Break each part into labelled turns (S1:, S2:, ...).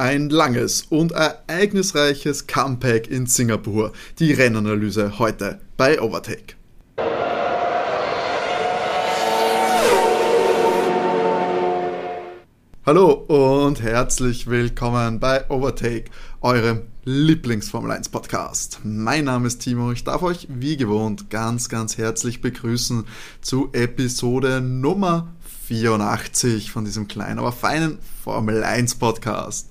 S1: Ein langes und ereignisreiches Comeback in Singapur. Die Rennanalyse heute bei Overtake. Hallo und herzlich willkommen bei Overtake, eurem Lieblingsformel 1 Podcast. Mein Name ist Timo, ich darf euch wie gewohnt ganz, ganz herzlich begrüßen zu Episode Nummer 84 von diesem kleinen, aber feinen Formel 1 Podcast.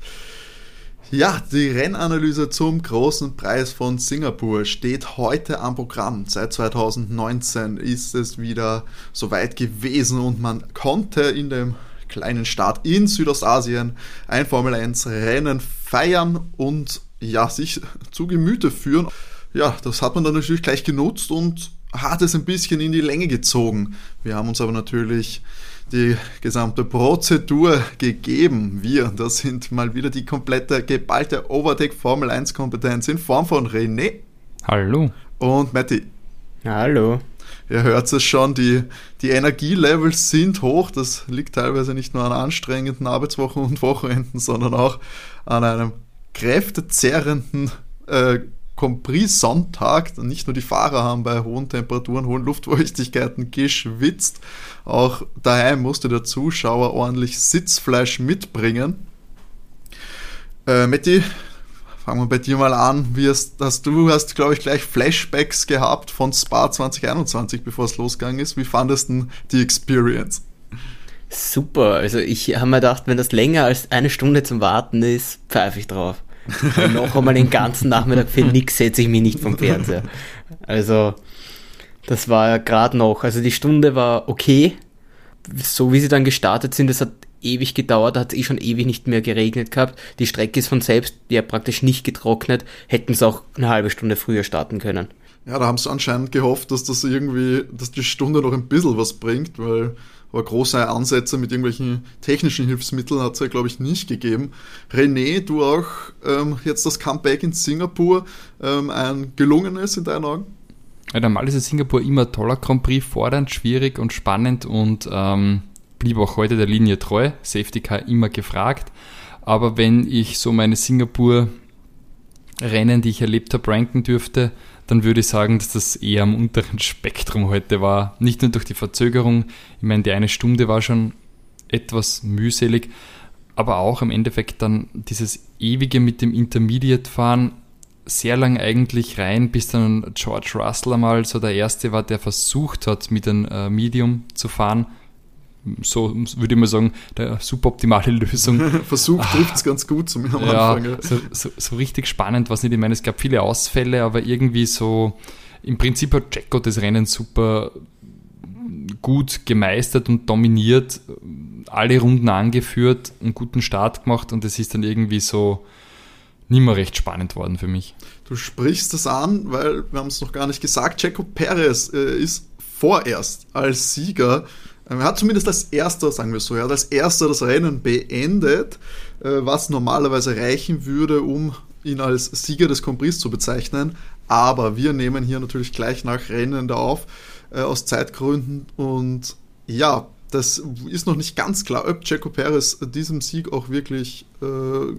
S1: Ja, die Rennanalyse zum großen Preis von Singapur steht heute am Programm. Seit 2019 ist es wieder soweit gewesen und man konnte in dem kleinen Staat in Südostasien ein Formel 1 Rennen feiern und ja, sich zu Gemüte führen. Ja, das hat man dann natürlich gleich genutzt und hat es ein bisschen in die Länge gezogen. Wir haben uns aber natürlich die gesamte Prozedur gegeben. Wir, das sind mal wieder die komplette geballte Overtake Formel 1 Kompetenz in Form von René.
S2: Hallo.
S1: Und Matti.
S3: Hallo.
S1: Ihr hört es schon, die, die Energielevels sind hoch. Das liegt teilweise nicht nur an anstrengenden Arbeitswochen und Wochenenden, sondern auch an einem kräftezerrenden äh, Compris-Sonntag. Nicht nur die Fahrer haben bei hohen Temperaturen, hohen Luftfeuchtigkeiten geschwitzt, auch daheim musste der Zuschauer ordentlich Sitzfleisch mitbringen. Äh, Matti, fangen wir bei dir mal an. Wie hast, hast du hast, glaube ich, gleich Flashbacks gehabt von Spa 2021, bevor es losgegangen ist. Wie fandest du die Experience?
S3: Super, also ich habe mir gedacht, wenn das länger als eine Stunde zum Warten ist, pfeife ich drauf. Noch einmal den ganzen Nachmittag für nichts setze ich mich nicht vom Fernseher. Also, das war ja gerade noch, also die Stunde war okay. So wie sie dann gestartet sind, das hat ewig gedauert, da hat es eh schon ewig nicht mehr geregnet gehabt. Die Strecke ist von selbst ja praktisch nicht getrocknet, hätten es auch eine halbe Stunde früher starten können.
S1: Ja, da haben sie anscheinend gehofft, dass das irgendwie, dass die Stunde noch ein bisschen was bringt, weil aber große Ansätze mit irgendwelchen technischen Hilfsmitteln hat es ja, glaube ich, nicht gegeben. René, du auch ähm, jetzt das Comeback in Singapur, ähm, ein gelungenes in deinen Augen?
S2: Ja, normal ist es Singapur immer toller Grand Prix, fordernd, schwierig und spannend und ähm, blieb auch heute der Linie treu. Safety Car immer gefragt. Aber wenn ich so meine Singapur-Rennen, die ich erlebt habe, ranken dürfte, dann würde ich sagen, dass das eher am unteren Spektrum heute war. Nicht nur durch die Verzögerung, ich meine, die eine Stunde war schon etwas mühselig, aber auch im Endeffekt dann dieses ewige mit dem Intermediate-Fahren sehr lang eigentlich rein, bis dann George Russell einmal so der Erste war, der versucht hat, mit einem äh, Medium zu fahren so würde ich mal sagen, der suboptimale Lösung.
S1: Versuch trifft es ganz gut zum am ja, Anfang.
S2: So, so, so, richtig spannend, was nicht. Ich meine, es gab viele Ausfälle, aber irgendwie so, im Prinzip hat Jacko das Rennen super gut gemeistert und dominiert, alle Runden angeführt, einen guten Start gemacht und es ist dann irgendwie so nicht mehr recht spannend worden für mich.
S1: Du sprichst das an, weil wir haben es noch gar nicht gesagt, Checo Perez äh, ist vorerst als Sieger er hat zumindest als erster, sagen wir so, er hat als erster das Rennen beendet, äh, was normalerweise reichen würde, um ihn als Sieger des Compris zu bezeichnen. Aber wir nehmen hier natürlich gleich nach Rennen da auf, äh, aus Zeitgründen. Und ja, das ist noch nicht ganz klar, ob Checo Perez diesem Sieg auch wirklich äh,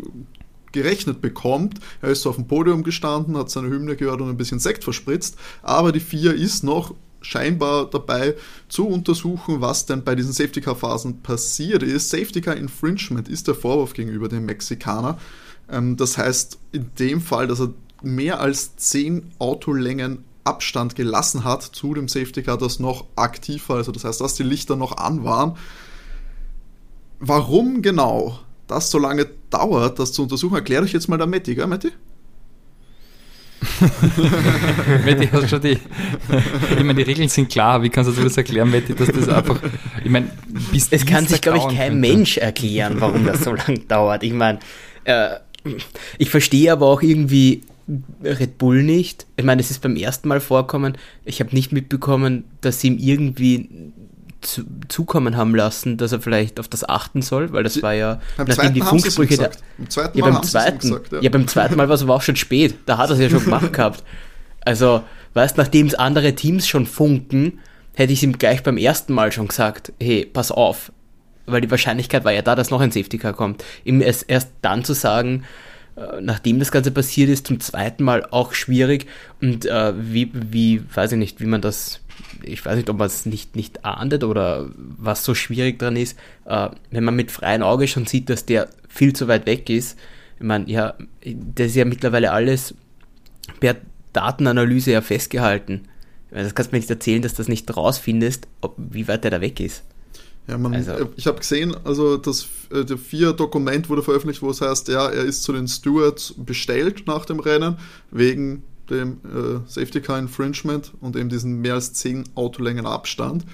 S1: gerechnet bekommt. Er ist so auf dem Podium gestanden, hat seine Hymne gehört und ein bisschen Sekt verspritzt, aber die vier ist noch scheinbar dabei zu untersuchen, was denn bei diesen Safety Car Phasen passiert ist. Safety Car Infringement ist der Vorwurf gegenüber dem Mexikaner. Ähm, das heißt in dem Fall, dass er mehr als 10 Autolängen Abstand gelassen hat zu dem Safety Car, das noch aktiv war, also das heißt, dass die Lichter noch an waren. Warum genau das so lange dauert, das zu untersuchen, erkläre ich jetzt mal der Matti, gell, Matti?
S2: Matti, hast schon die. Ich meine, die Regeln sind klar. Wie kannst du das erklären, Matti, dass das einfach. Ich meine,
S3: bis Es kann sich, glaube ich, kein könnte. Mensch erklären, warum das so lange dauert. Ich meine, äh, ich verstehe aber auch irgendwie Red Bull nicht. Ich meine, es ist beim ersten Mal vorkommen. Ich habe nicht mitbekommen, dass sie ihm irgendwie zu, zukommen haben lassen, dass er vielleicht auf das achten soll, weil das war ja,
S1: beim nachdem die Funksprüche
S3: beim zweiten Mal ja, beim zweiten, gesagt, ja. ja. beim zweiten Mal war es aber auch schon spät, da hat er es ja schon gemacht gehabt. Also, weißt, nachdem es andere Teams schon funken, hätte ich ihm gleich beim ersten Mal schon gesagt, hey, pass auf, weil die Wahrscheinlichkeit war ja da, dass noch ein Safety Car kommt. Ihm erst, erst dann zu sagen, äh, nachdem das Ganze passiert ist, zum zweiten Mal auch schwierig und äh, wie, wie, weiß ich nicht, wie man das, ich weiß nicht, ob man es nicht, nicht ahndet oder was so schwierig dran ist, äh, wenn man mit freiem Auge schon sieht, dass der viel zu weit weg ist. Ich meine, ja, das ist ja mittlerweile alles per Datenanalyse ja festgehalten. Das kannst du mir nicht erzählen, dass du das nicht rausfindest, ob, wie weit der da weg ist.
S1: Ja, man, also, äh, ich habe gesehen, also das äh, der vier Dokument wurde veröffentlicht, wo es heißt, ja, er ist zu den Stewards bestellt nach dem Rennen wegen dem äh, Safety Car Infringement und eben diesen mehr als zehn Autolängen Abstand.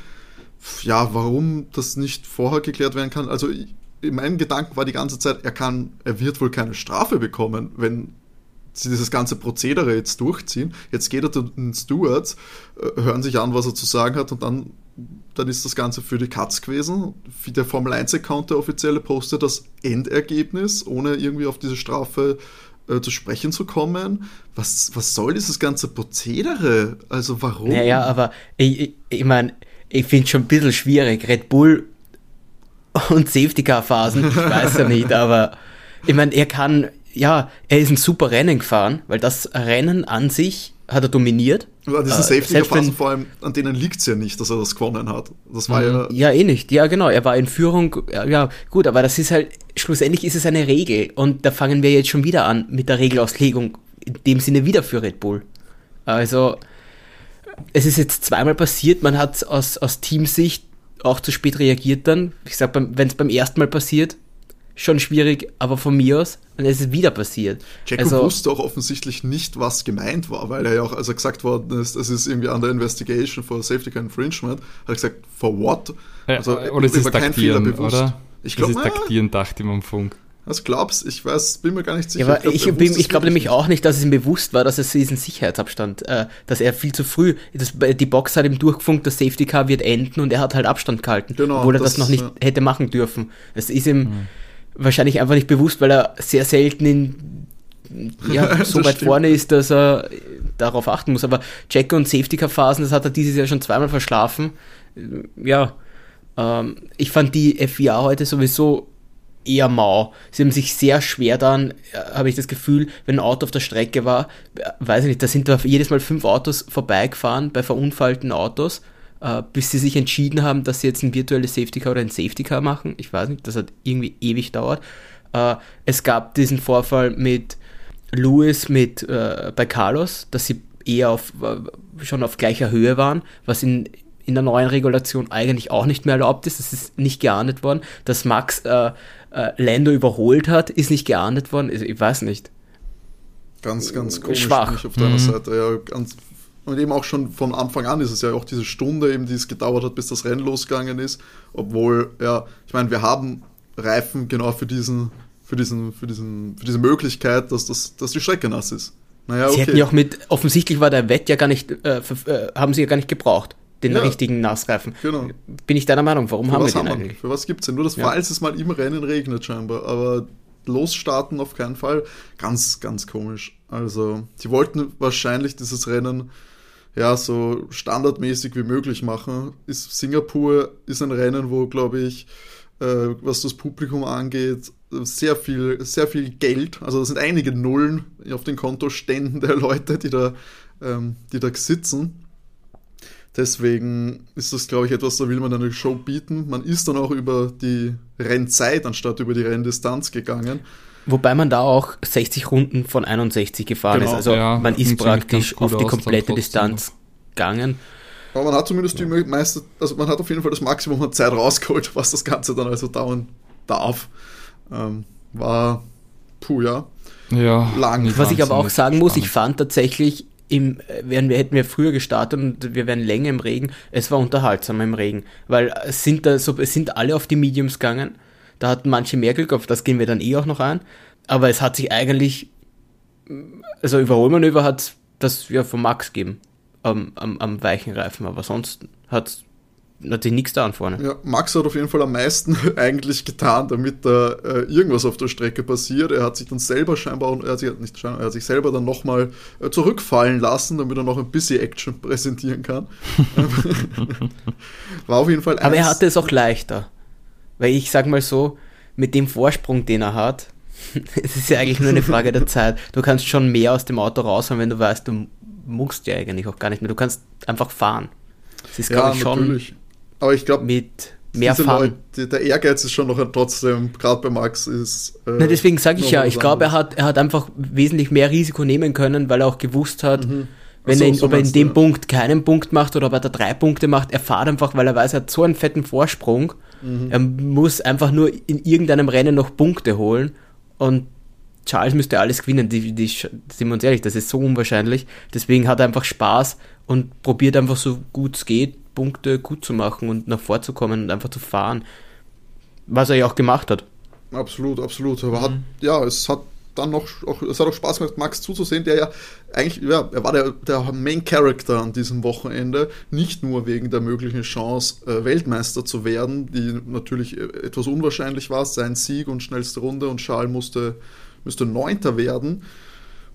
S1: Ja, warum das nicht vorher geklärt werden kann? Also in meinem Gedanken war die ganze Zeit, er kann, er wird wohl keine Strafe bekommen, wenn sie dieses ganze Prozedere jetzt durchziehen. Jetzt geht er zu den Stewards, äh, hören sich an, was er zu sagen hat und dann dann ist das Ganze für die Katz gewesen. Der Formel 1-Account, der offizielle, postet das Endergebnis, ohne irgendwie auf diese Strafe äh, zu sprechen zu kommen. Was, was soll dieses ganze Prozedere? Also warum?
S3: Naja, aber ich, ich, ich meine, ich finde es schon ein bisschen schwierig. Red Bull und Safety-Car-Phasen, ich weiß ja nicht, aber ich meine, er kann, ja, er ist ein super Rennen gefahren, weil das Rennen an sich hat er dominiert.
S1: Ja, diese äh, Safety-Phasen vor allem, an denen liegt es ja nicht, dass er das gewonnen hat. Das war
S3: ja. Ja, eh nicht. Ja, genau. Er war in Führung. Ja, gut, aber das ist halt, schlussendlich ist es eine Regel. Und da fangen wir jetzt schon wieder an mit der Regelauslegung. In dem Sinne wieder für Red Bull. Also, es ist jetzt zweimal passiert. Man hat aus, aus Teamsicht auch zu spät reagiert dann. Ich sag, wenn es beim ersten Mal passiert, schon schwierig, aber von mir aus, und es ist wieder passiert.
S1: Jacko also, wusste auch offensichtlich nicht, was gemeint war, weil er ja auch, als er gesagt worden ist, es ist irgendwie under investigation for safety car infringement, hat er gesagt, for what?
S2: Ja, also, oder es ist taktieren, oder? Ich glaube, es ist taktieren, dachte man am Funk.
S1: Was glaubst Ich weiß, bin mir gar nicht
S3: sicher. Ja, aber ich, ich, ich glaube nämlich auch nicht, dass es ihm bewusst war, dass es diesen Sicherheitsabstand, äh, dass er viel zu früh, das, die Box hat ihm durchgefunkt, das Safety Car wird enden und er hat halt Abstand gehalten, genau, obwohl er das, das noch nicht ja. hätte machen dürfen. Es ist ihm, mhm wahrscheinlich einfach nicht bewusst, weil er sehr selten in, ja, so weit stimmt. vorne ist, dass er darauf achten muss. Aber Check- und Safety-Car-Phasen, das hat er dieses Jahr schon zweimal verschlafen. Ja, ähm, ich fand die FIA heute sowieso eher mau. Sie haben sich sehr schwer dann, äh, habe ich das Gefühl, wenn ein Auto auf der Strecke war, weiß ich nicht, da sind da jedes Mal fünf Autos vorbeigefahren bei verunfallten Autos äh, bis sie sich entschieden haben, dass sie jetzt ein virtuelles Safety Car oder ein Safety Car machen. Ich weiß nicht, das hat irgendwie ewig dauert. Äh, es gab diesen Vorfall mit Lewis mit äh, bei Carlos, dass sie eher auf, äh, schon auf gleicher Höhe waren, was in, in der neuen Regulation eigentlich auch nicht mehr erlaubt ist. Das ist nicht geahndet worden. Dass Max äh, äh, Lando überholt hat, ist nicht geahndet worden. Ich weiß nicht.
S1: Ganz, ganz komisch Schwach. auf deiner mhm. Seite. Ja, ganz und eben auch schon von Anfang an ist es ja auch diese Stunde, eben, die es gedauert hat, bis das Rennen losgegangen ist. Obwohl, ja, ich meine, wir haben Reifen genau für diesen, für diesen, für diesen, für diese Möglichkeit, dass, das, dass die Strecke nass ist.
S3: Naja, okay. Sie hätten ja auch mit, offensichtlich war der Wett ja gar nicht, äh, äh, haben sie ja gar nicht gebraucht, den ja, richtigen Nassreifen. Genau. Bin ich deiner Meinung, warum für haben wir den haben eigentlich?
S1: Für was gibt es denn? Nur das, ja. falls es mal im Rennen regnet scheinbar, aber losstarten auf keinen Fall. Ganz, ganz komisch. Also, sie wollten wahrscheinlich dieses Rennen ja, so standardmäßig wie möglich machen. Ist Singapur ist ein Rennen, wo, glaube ich, äh, was das Publikum angeht, sehr viel, sehr viel Geld, also da sind einige Nullen auf den Kontoständen der Leute, die da, ähm, die da sitzen. Deswegen ist das, glaube ich, etwas, da will man eine Show bieten. Man ist dann auch über die Rennzeit anstatt über die Renndistanz gegangen.
S3: Wobei man da auch 60 Runden von 61 gefahren genau, ist. Also ja, man ist praktisch auf die komplette Distanz gegangen.
S1: Aber man hat zumindest ja. die meiste, also man hat auf jeden Fall das Maximum an Zeit rausgeholt, was das Ganze dann also dauern darf. Ähm, war, puh, ja.
S2: Ja.
S3: Lang. Was ich aber auch sagen muss, ich fand tatsächlich, im, wären wir, hätten wir früher gestartet und wir wären länger im Regen, es war unterhaltsamer im Regen, weil es sind, da so, es sind alle auf die Mediums gegangen da hatten manche mehr Glück, auf das gehen wir dann eh auch noch ein. Aber es hat sich eigentlich, also Überholmanöver hat das ja von Max gegeben am, am, am weichen Reifen, aber sonst hat es natürlich nichts da an vorne.
S1: Ja, Max hat auf jeden Fall am meisten eigentlich getan, damit da äh, irgendwas auf der Strecke passiert. Er hat sich dann selber scheinbar, er hat sich, nicht scheinbar, er hat sich selber dann nochmal äh, zurückfallen lassen, damit er noch ein bisschen Action präsentieren kann. War auf jeden Fall
S3: Aber er hatte es auch leichter. Weil ich sag mal so, mit dem Vorsprung, den er hat, es ist ja eigentlich nur eine Frage der Zeit. Du kannst schon mehr aus dem Auto raushauen, wenn du weißt, du musst ja eigentlich auch gar nicht mehr. Du kannst einfach fahren. Das ist,
S1: Ja,
S3: ich, schon
S1: natürlich. Aber ich glaube,
S3: mit mehr Fun.
S1: Leute, der Ehrgeiz ist schon noch trotzdem, gerade bei Max, ist. Äh,
S3: Na, deswegen sage ich ja, ich glaube, er hat, er hat einfach wesentlich mehr Risiko nehmen können, weil er auch gewusst hat, wenn
S1: Mhm. Ach so,
S3: er, in,
S1: so
S3: ob er in dem
S1: ja.
S3: Punkt keinen Punkt macht oder ob er da drei Punkte macht, er fährt einfach, weil er weiß, er hat so einen fetten Vorsprung.
S1: Mhm.
S3: Er muss einfach nur in irgendeinem Rennen noch Punkte holen und Charles müsste alles gewinnen. Die, die, sind wir uns ehrlich, das ist so unwahrscheinlich. Deswegen hat er einfach Spaß und probiert einfach so gut es geht, Punkte gut zu machen und nach vorzukommen und einfach zu fahren. Was er ja auch gemacht hat.
S1: Absolut, absolut. Aber hat,
S3: Mhm.
S1: ja, es hat dann noch, auch, es hat auch Spaß gemacht, Max zuzusehen, der ja eigentlich, ja, er war der, der Main Character an diesem Wochenende, nicht nur wegen der möglichen Chance, äh, Weltmeister zu werden, die natürlich äh, etwas unwahrscheinlich war, sein Sieg und schnellste Runde und Charles musste, müsste Neunter werden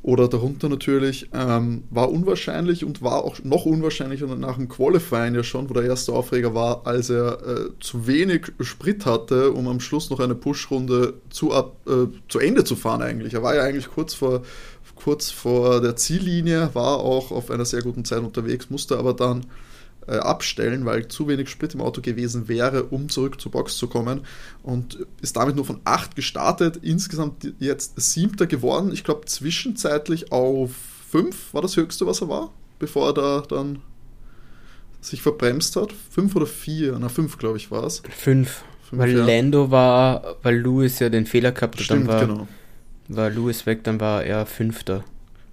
S1: oder darunter natürlich, ähm, war unwahrscheinlich und war auch noch unwahrscheinlicher nach dem Qualifying ja schon, wo der erste Aufreger war, als er äh, zu wenig Sprit hatte, um am Schluss noch eine Push-Runde zu, ab, äh, zu Ende zu fahren eigentlich. Er war ja eigentlich kurz vor, kurz vor der Ziellinie, war auch auf einer sehr guten Zeit unterwegs, musste aber dann äh, abstellen, weil zu wenig Sprit im Auto gewesen wäre, um zurück zur Box zu kommen. Und ist damit nur von 8 gestartet, insgesamt jetzt siebter geworden. Ich glaube, zwischenzeitlich auf 5 war das höchste, was er war, bevor er da dann sich verbremst hat. 5 oder 4? Na, 5, glaube ich, war es.
S3: Fünf.
S1: Fünf,
S3: weil
S1: ja.
S3: Lando war, weil Lewis ja den Fehler gehabt hat,
S1: Stimmt,
S3: dann war,
S1: genau.
S3: war Lewis weg, dann war er Fünfter.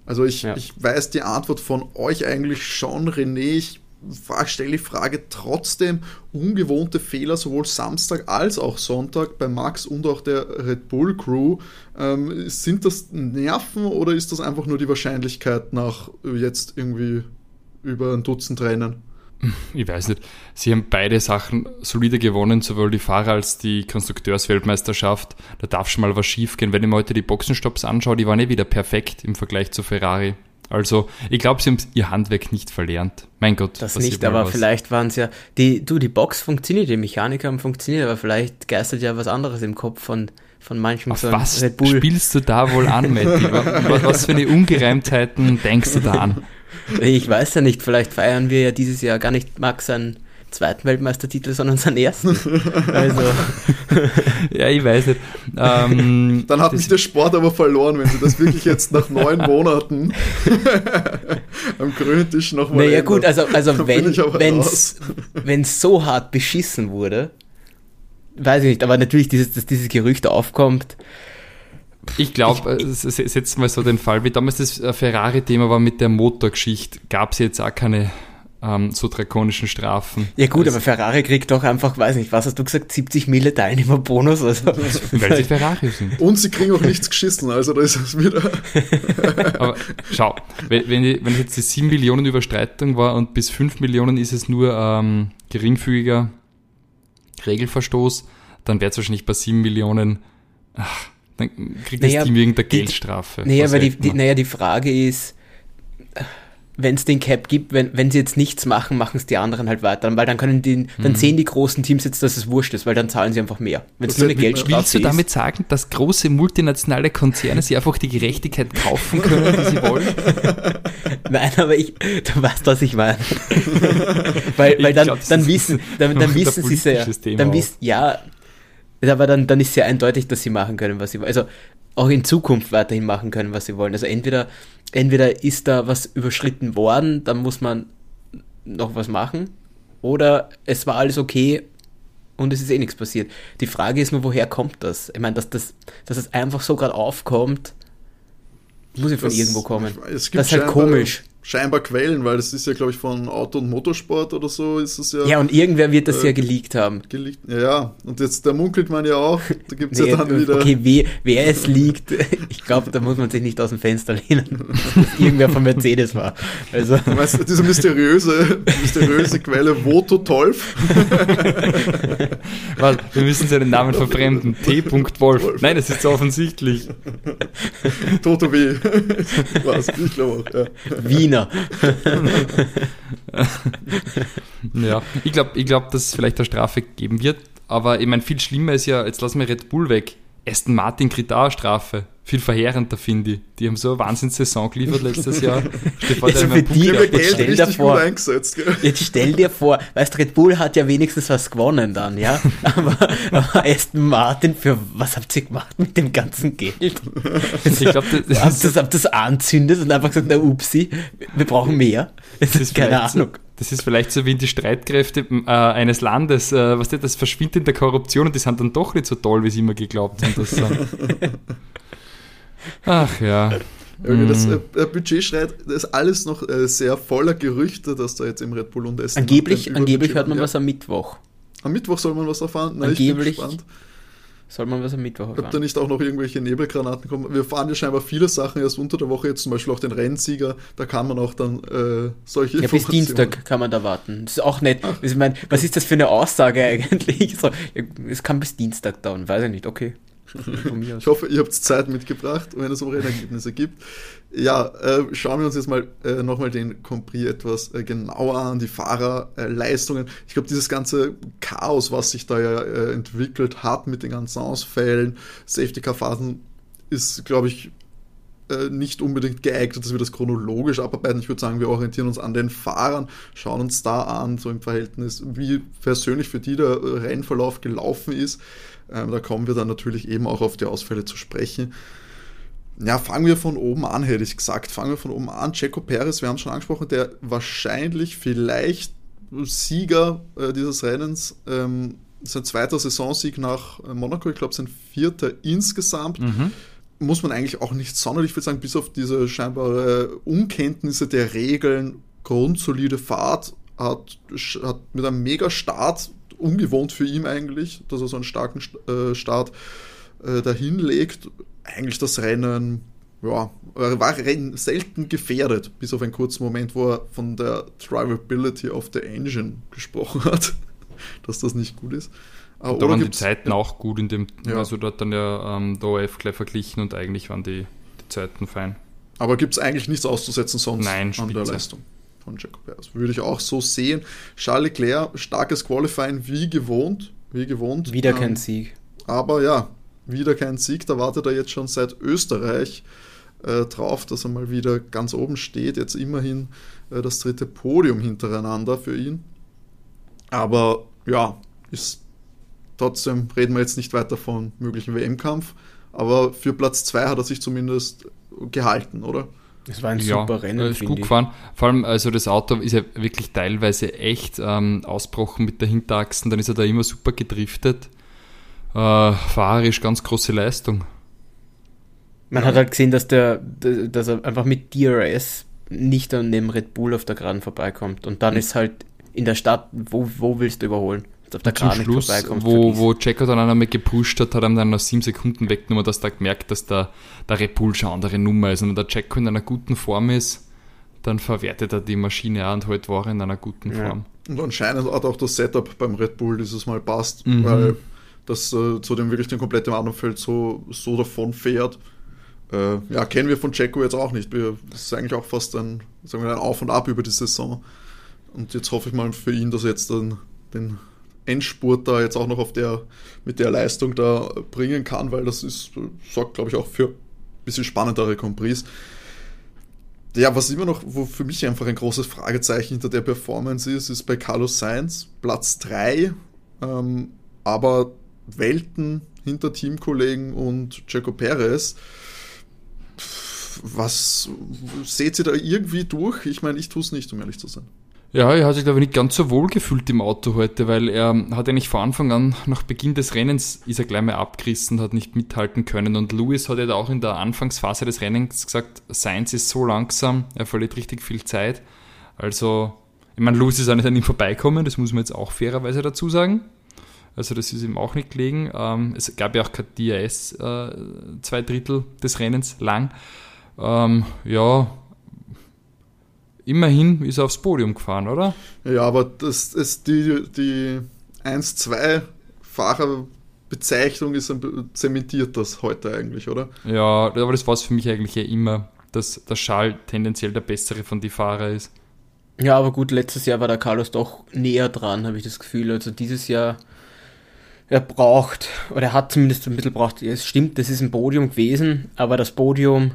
S1: Also ich,
S3: Ja.
S1: ich weiß die Antwort von euch eigentlich schon, René. Ich stelle die Frage trotzdem, ungewohnte Fehler sowohl Samstag als auch Sonntag bei Max und auch der Red Bull Crew. Ähm, sind das Nerven oder ist das einfach nur die Wahrscheinlichkeit nach jetzt irgendwie über ein Dutzend Rennen?
S2: Ich weiß nicht. Sie haben beide Sachen solide gewonnen, sowohl die Fahrer als die Konstrukteursweltmeisterschaft. Da darf schon mal was schiefgehen. Wenn ich mir heute die Boxenstopps anschaue, die waren eh wieder perfekt im Vergleich zu Ferrari. Also, ich glaube, sie haben ihr Handwerk nicht verlernt. Mein Gott.
S3: Das nicht, aber
S2: was.
S3: vielleicht waren es ja, die, du, die Box funktioniert, die Mechanik haben funktioniert, aber vielleicht geistert ja was anderes im Kopf von, von manchen
S2: Auf
S3: so
S2: was
S3: Red Bull.
S2: spielst du da wohl an, Matti? was, für eine Ungereimtheiten denkst du da an?
S3: Ich weiß ja nicht, vielleicht feiern wir ja dieses Jahr gar nicht Max seinen zweiten Weltmeistertitel, sondern seinen ersten. Also,
S2: Ja, ich weiß nicht. Ähm,
S1: Dann hat mich der Sport aber verloren, wenn sie das wirklich jetzt nach neun Monaten am grünen Tisch nochmal.
S3: naja gut, also, also wenn wenn's so hart beschissen wurde, weiß ich nicht, aber natürlich, dieses, dass dieses Gerücht aufkommt,
S2: Ich glaube, setzen wir so den Fall, wie damals das äh, Ferrari-Thema war mit der Motorgeschichte, gab es jetzt auch keine ähm, so drakonischen Strafen.
S3: ja gut,
S2: Also,
S3: aber Ferrari kriegt doch einfach, weiß nicht, was hast du gesagt, 70 Mille Teilnehmerbonus, also.
S2: Weil sie Ferrari sind.
S1: Und sie kriegen auch nichts geschissen, also da ist es wieder.
S2: Aber schau, wenn, wenn, die- wenn es jetzt die 7 Millionen Überstreitung war und bis 5 Millionen ist es nur ähm, geringfügiger Regelverstoß, dann wäre es wahrscheinlich bei 7 Millionen, ach, dann kriegt
S3: Naja,
S2: das Team irgendeine Geldstrafe.
S3: Naja, aber die, die, naja, die Frage ist, wenn es den Cap gibt, wenn, wenn sie jetzt nichts machen, machen es die anderen halt weiter. Weil dann können die, dann
S2: Mhm.
S3: sehen die großen Teams jetzt, dass es wurscht ist, weil dann zahlen sie einfach mehr. Wenn es
S1: Das
S3: nur eine Geldstrafe
S2: Willst du damit sagen, dass große multinationale Konzerne sich einfach die Gerechtigkeit kaufen können, wie sie wollen?
S3: Nein, aber ich, du weißt, was ich meine. weil, weil dann,
S2: glaub,
S3: dann wissen, dann, dann wissen sie sehr,
S2: Thema
S3: dann wissen, ja, aber dann, dann ist sehr eindeutig, dass sie machen können, was sie wollen. Also auch in Zukunft weiterhin machen können, was sie wollen. Also entweder, entweder ist da was überschritten worden, dann muss man noch was machen, oder es war alles okay und es ist eh nichts passiert. Die Frage ist nur, woher kommt das? Ich meine, dass das, dass es einfach so gerade aufkommt, muss ja von
S1: Das-
S3: irgendwo kommen.
S1: Es
S3: Das ist halt komisch.
S1: Scheinbar Quellen, weil das ist ja, glaube ich, von Auto- und Motorsport oder so ist es ja,
S3: Ja, und irgendwer wird das
S1: Äh,
S3: ja geleakt haben.
S1: geleakt. Ja, ja, und jetzt, da munkelt man ja auch, da gibt es
S3: Nee,
S1: ja dann wieder.
S3: okay, we, wer es liegt, ich glaube, da muss man sich nicht aus dem Fenster lehnen, dass es irgendwer von Mercedes war. Also,
S1: Weißt du, diese mysteriöse, mysteriöse Quelle Voto Tolf.
S2: Was? Wir müssen seinen Namen verfremden. T. Wolf. Nein, das ist so offensichtlich.
S1: Toto W. Was? Ich glaube auch, ja.
S3: Wiener.
S2: Ja, ich glaube, ich glaub, dass es vielleicht eine Strafe geben wird. Aber ich meine, viel schlimmer ist ja, jetzt lassen wir Red Bull weg. Aston Martin kriegt auch eine Strafe. Viel verheerender, finde ich. Die haben so eine Wahnsinnssaison geliefert letztes Jahr.
S3: Vor, also für die,
S1: jetzt, jetzt stell dir vor,
S3: jetzt stell dir vor, weißt Red Bull hat ja wenigstens was gewonnen dann, ja? Aber, aber Aston Martin, für was habt ihr gemacht mit dem ganzen Geld? ich glaube, das, das, das, habt das anzündet und einfach gesagt, na upsi, wir brauchen mehr.
S2: Das, ist keine Ahnung. So, das ist vielleicht so wie die Streitkräfte äh, eines Landes, äh, was das verschwindet in der Korruption und die sind dann doch nicht so toll, wie sie immer geglaubt haben. Das Ach ja.
S1: Das mhm. äh, Budget schreit, das ist alles noch äh, sehr voller Gerüchte, dass da jetzt im Red Bull und
S3: Essen. Angeblich, angeblich hört man ja. was am Mittwoch.
S1: Am Mittwoch soll man was erfahren?
S3: Na, angeblich soll man was am Mittwoch erfahren.
S1: Ob da nicht auch noch irgendwelche Nebelgranaten kommen? Wir fahren ja scheinbar viele Sachen erst unter der Woche, jetzt zum Beispiel auch den Rennsieger, da kann man auch dann äh, solche
S3: Ja, bis Dienstag kann man da warten. Das ist auch nett. Ich meine, was ist das für eine Aussage eigentlich? So, es kann bis Dienstag dauern, weiß ich nicht, okay.
S1: ich hoffe, ihr habt Zeit mitgebracht, wenn es um Rennergebnisse gibt. Ja, äh, schauen wir uns jetzt mal äh, nochmal den Compris etwas äh, genauer an, die Fahrerleistungen. ich glaube, dieses ganze Chaos, was sich da ja äh, entwickelt hat mit den ganzen Ausfällen, Safety-Car-Phasen, ist, glaube ich, äh, nicht unbedingt geeignet, dass wir das chronologisch abarbeiten. Ich würde sagen, wir orientieren uns an den Fahrern, schauen uns da an, so im Verhältnis, wie persönlich für die der Rennverlauf gelaufen ist. Ähm, da kommen wir dann natürlich eben auch auf die Ausfälle zu sprechen. Ja, fangen wir von oben an, hätte ich gesagt. Fangen wir von oben an. Checo Perez, wir haben es schon angesprochen, der wahrscheinlich vielleicht Sieger äh, dieses Rennens. Ähm, sein zweiter Saisonsieg nach äh, Monaco, ich glaube, sein vierter insgesamt. Mhm. Muss man eigentlich auch nicht sonderlich viel sagen, bis auf diese scheinbare Unkenntnisse der Regeln, grundsolide Fahrt, hat, hat mit einem Mega-Start ungewohnt für ihn eigentlich, dass er so einen starken äh, Start äh, dahin legt. Eigentlich das Rennen, ja, war selten gefährdet, bis auf einen kurzen Moment, wo er von der Drivability of the Engine gesprochen hat, dass das nicht gut ist.
S2: Ah, da waren die Zeiten auch gut in dem, ja. also dort dann ja ähm, der OF gleich verglichen und eigentlich waren die, die Zeiten fein.
S1: Aber gibt es eigentlich nichts auszusetzen sonst
S2: Nein,
S1: an der Leistung? Von Jacob Perez. Würde ich auch so sehen. Charles Leclerc, starkes Qualifying wie gewohnt. Wie gewohnt.
S3: Wieder kein ähm, Sieg.
S1: Aber ja, wieder kein Sieg. Da wartet er jetzt schon seit Österreich äh, drauf, dass er mal wieder ganz oben steht. Jetzt immerhin äh, das dritte Podium hintereinander für ihn. Aber ja, ist trotzdem reden wir jetzt nicht weiter von möglichen WM-Kampf. Aber für Platz 2 hat er sich zumindest gehalten, oder?
S3: Das war ein ja, super Rennen.
S2: Ist gut gefahren. Vor allem, also das Auto ist ja wirklich teilweise echt ähm, ausbrochen mit der Hinterachsen, dann ist er da immer super gedriftet. Äh, fahrerisch ganz große Leistung.
S3: Man ja. hat halt gesehen, dass der, dass er einfach mit DRS nicht an dem Red Bull auf der Geraden vorbeikommt. Und dann mhm. ist halt in der Stadt, wo, wo willst du überholen?
S2: Auf der Zum Schluss, wo, wo Checo dann einmal gepusht hat, hat er dann nach sieben Sekunden weggenommen, dass er gemerkt, dass der, der Red Bull schon eine andere Nummer ist. Und wenn der Checo in einer guten Form ist, dann verwertet er die Maschine auch und heute war er in einer guten Form.
S1: Ja. Und anscheinend hat auch das Setup beim Red Bull dieses Mal passt, mhm. weil das äh, zu dem wirklich den kompletten Anfeld so, so davon fährt. Äh, ja, kennen wir von Checo jetzt auch nicht. Wir, das ist eigentlich auch fast ein, sagen wir, ein Auf und Ab über die Saison. Und jetzt hoffe ich mal für ihn, dass er jetzt dann den Endspurt da jetzt auch noch auf der, mit der Leistung da bringen kann, weil das ist, sorgt, glaube ich, auch für ein bisschen spannendere Compris. Ja, was immer noch, wo für mich einfach ein großes Fragezeichen hinter der Performance ist, ist bei Carlos Sainz Platz 3, ähm, aber Welten hinter Teamkollegen und Checo Perez. Was seht ihr da irgendwie durch? Ich meine, ich tue es nicht, um ehrlich zu sein.
S2: Ja, er hat sich, glaube ich, nicht ganz so wohl gefühlt im Auto heute, weil er hat eigentlich von Anfang an, nach Beginn des Rennens, ist er gleich mal abgerissen, hat nicht mithalten können. Und Lewis hat ja auch in der Anfangsphase des Rennens gesagt, Sainz ist so langsam, er verliert richtig viel Zeit. Also, ich meine, Lewis ist auch nicht an ihm vorbeikommen, das muss man jetzt auch fairerweise dazu sagen. Also das ist ihm auch nicht gelegen. Ähm, es gab ja auch kein DRS äh, zwei Drittel des Rennens lang. Ähm, ja, immerhin ist er aufs Podium gefahren, oder?
S1: Ja, aber das ist die, die 1-2-Fahrerbezeichnung ist zementiert das heute eigentlich, oder?
S2: Ja, aber das war es für mich eigentlich ja immer, dass der Schal tendenziell der bessere von den Fahrern ist.
S3: Ja, aber gut, letztes Jahr war der Carlos doch näher dran, habe ich das Gefühl. Also dieses Jahr er braucht, oder er hat zumindest ein bisschen braucht, es stimmt, das ist ein Podium gewesen, aber das Podium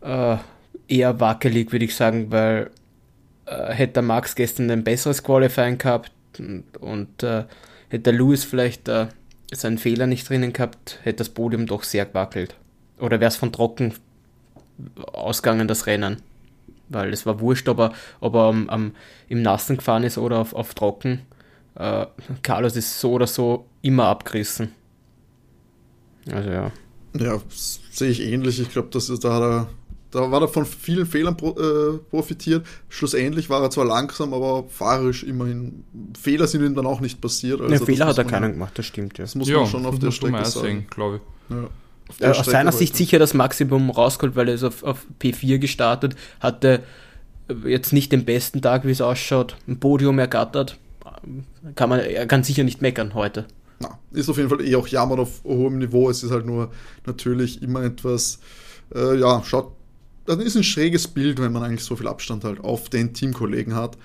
S3: äh, eher wackelig, würde ich sagen, weil äh, hätte der Max gestern ein besseres Qualifying gehabt und, und äh, hätte der Lewis vielleicht äh, seinen Fehler nicht drinnen gehabt, hätte das Podium doch sehr gewackelt. Oder wäre es von trocken ausgegangen, das Rennen. Weil es war wurscht, ob er, ob er am, am, im Nassen gefahren ist oder auf, auf trocken äh, Carlos ist so oder so immer abgerissen.
S1: Also ja. Ja, sehe ich ähnlich. Ich glaube, da hat er, da war er von vielen Fehlern pro, äh, profitiert. Schlussendlich war er zwar langsam, aber fahrerisch immerhin. Fehler sind ihm dann auch nicht passiert.
S3: Also ja, Fehler hat er keinen gemacht, das stimmt ja.
S1: Das muss ja, man schon auf der Strecke sagen,
S2: glaube
S3: ich. Ja. Äh, aus seiner Sicht sicher das Maximum rausgeholt, weil er ist auf, auf P4 gestartet, hatte jetzt nicht den besten Tag, wie es ausschaut, ein Podium ergattert kann man, er kann sicher nicht meckern heute.
S1: Na, ist auf jeden Fall eh auch Jammern auf hohem Niveau. Es ist halt nur natürlich immer etwas, äh, ja, schaut, das ist ein schräges Bild, wenn man eigentlich so viel Abstand halt auf den Teamkollegen hat.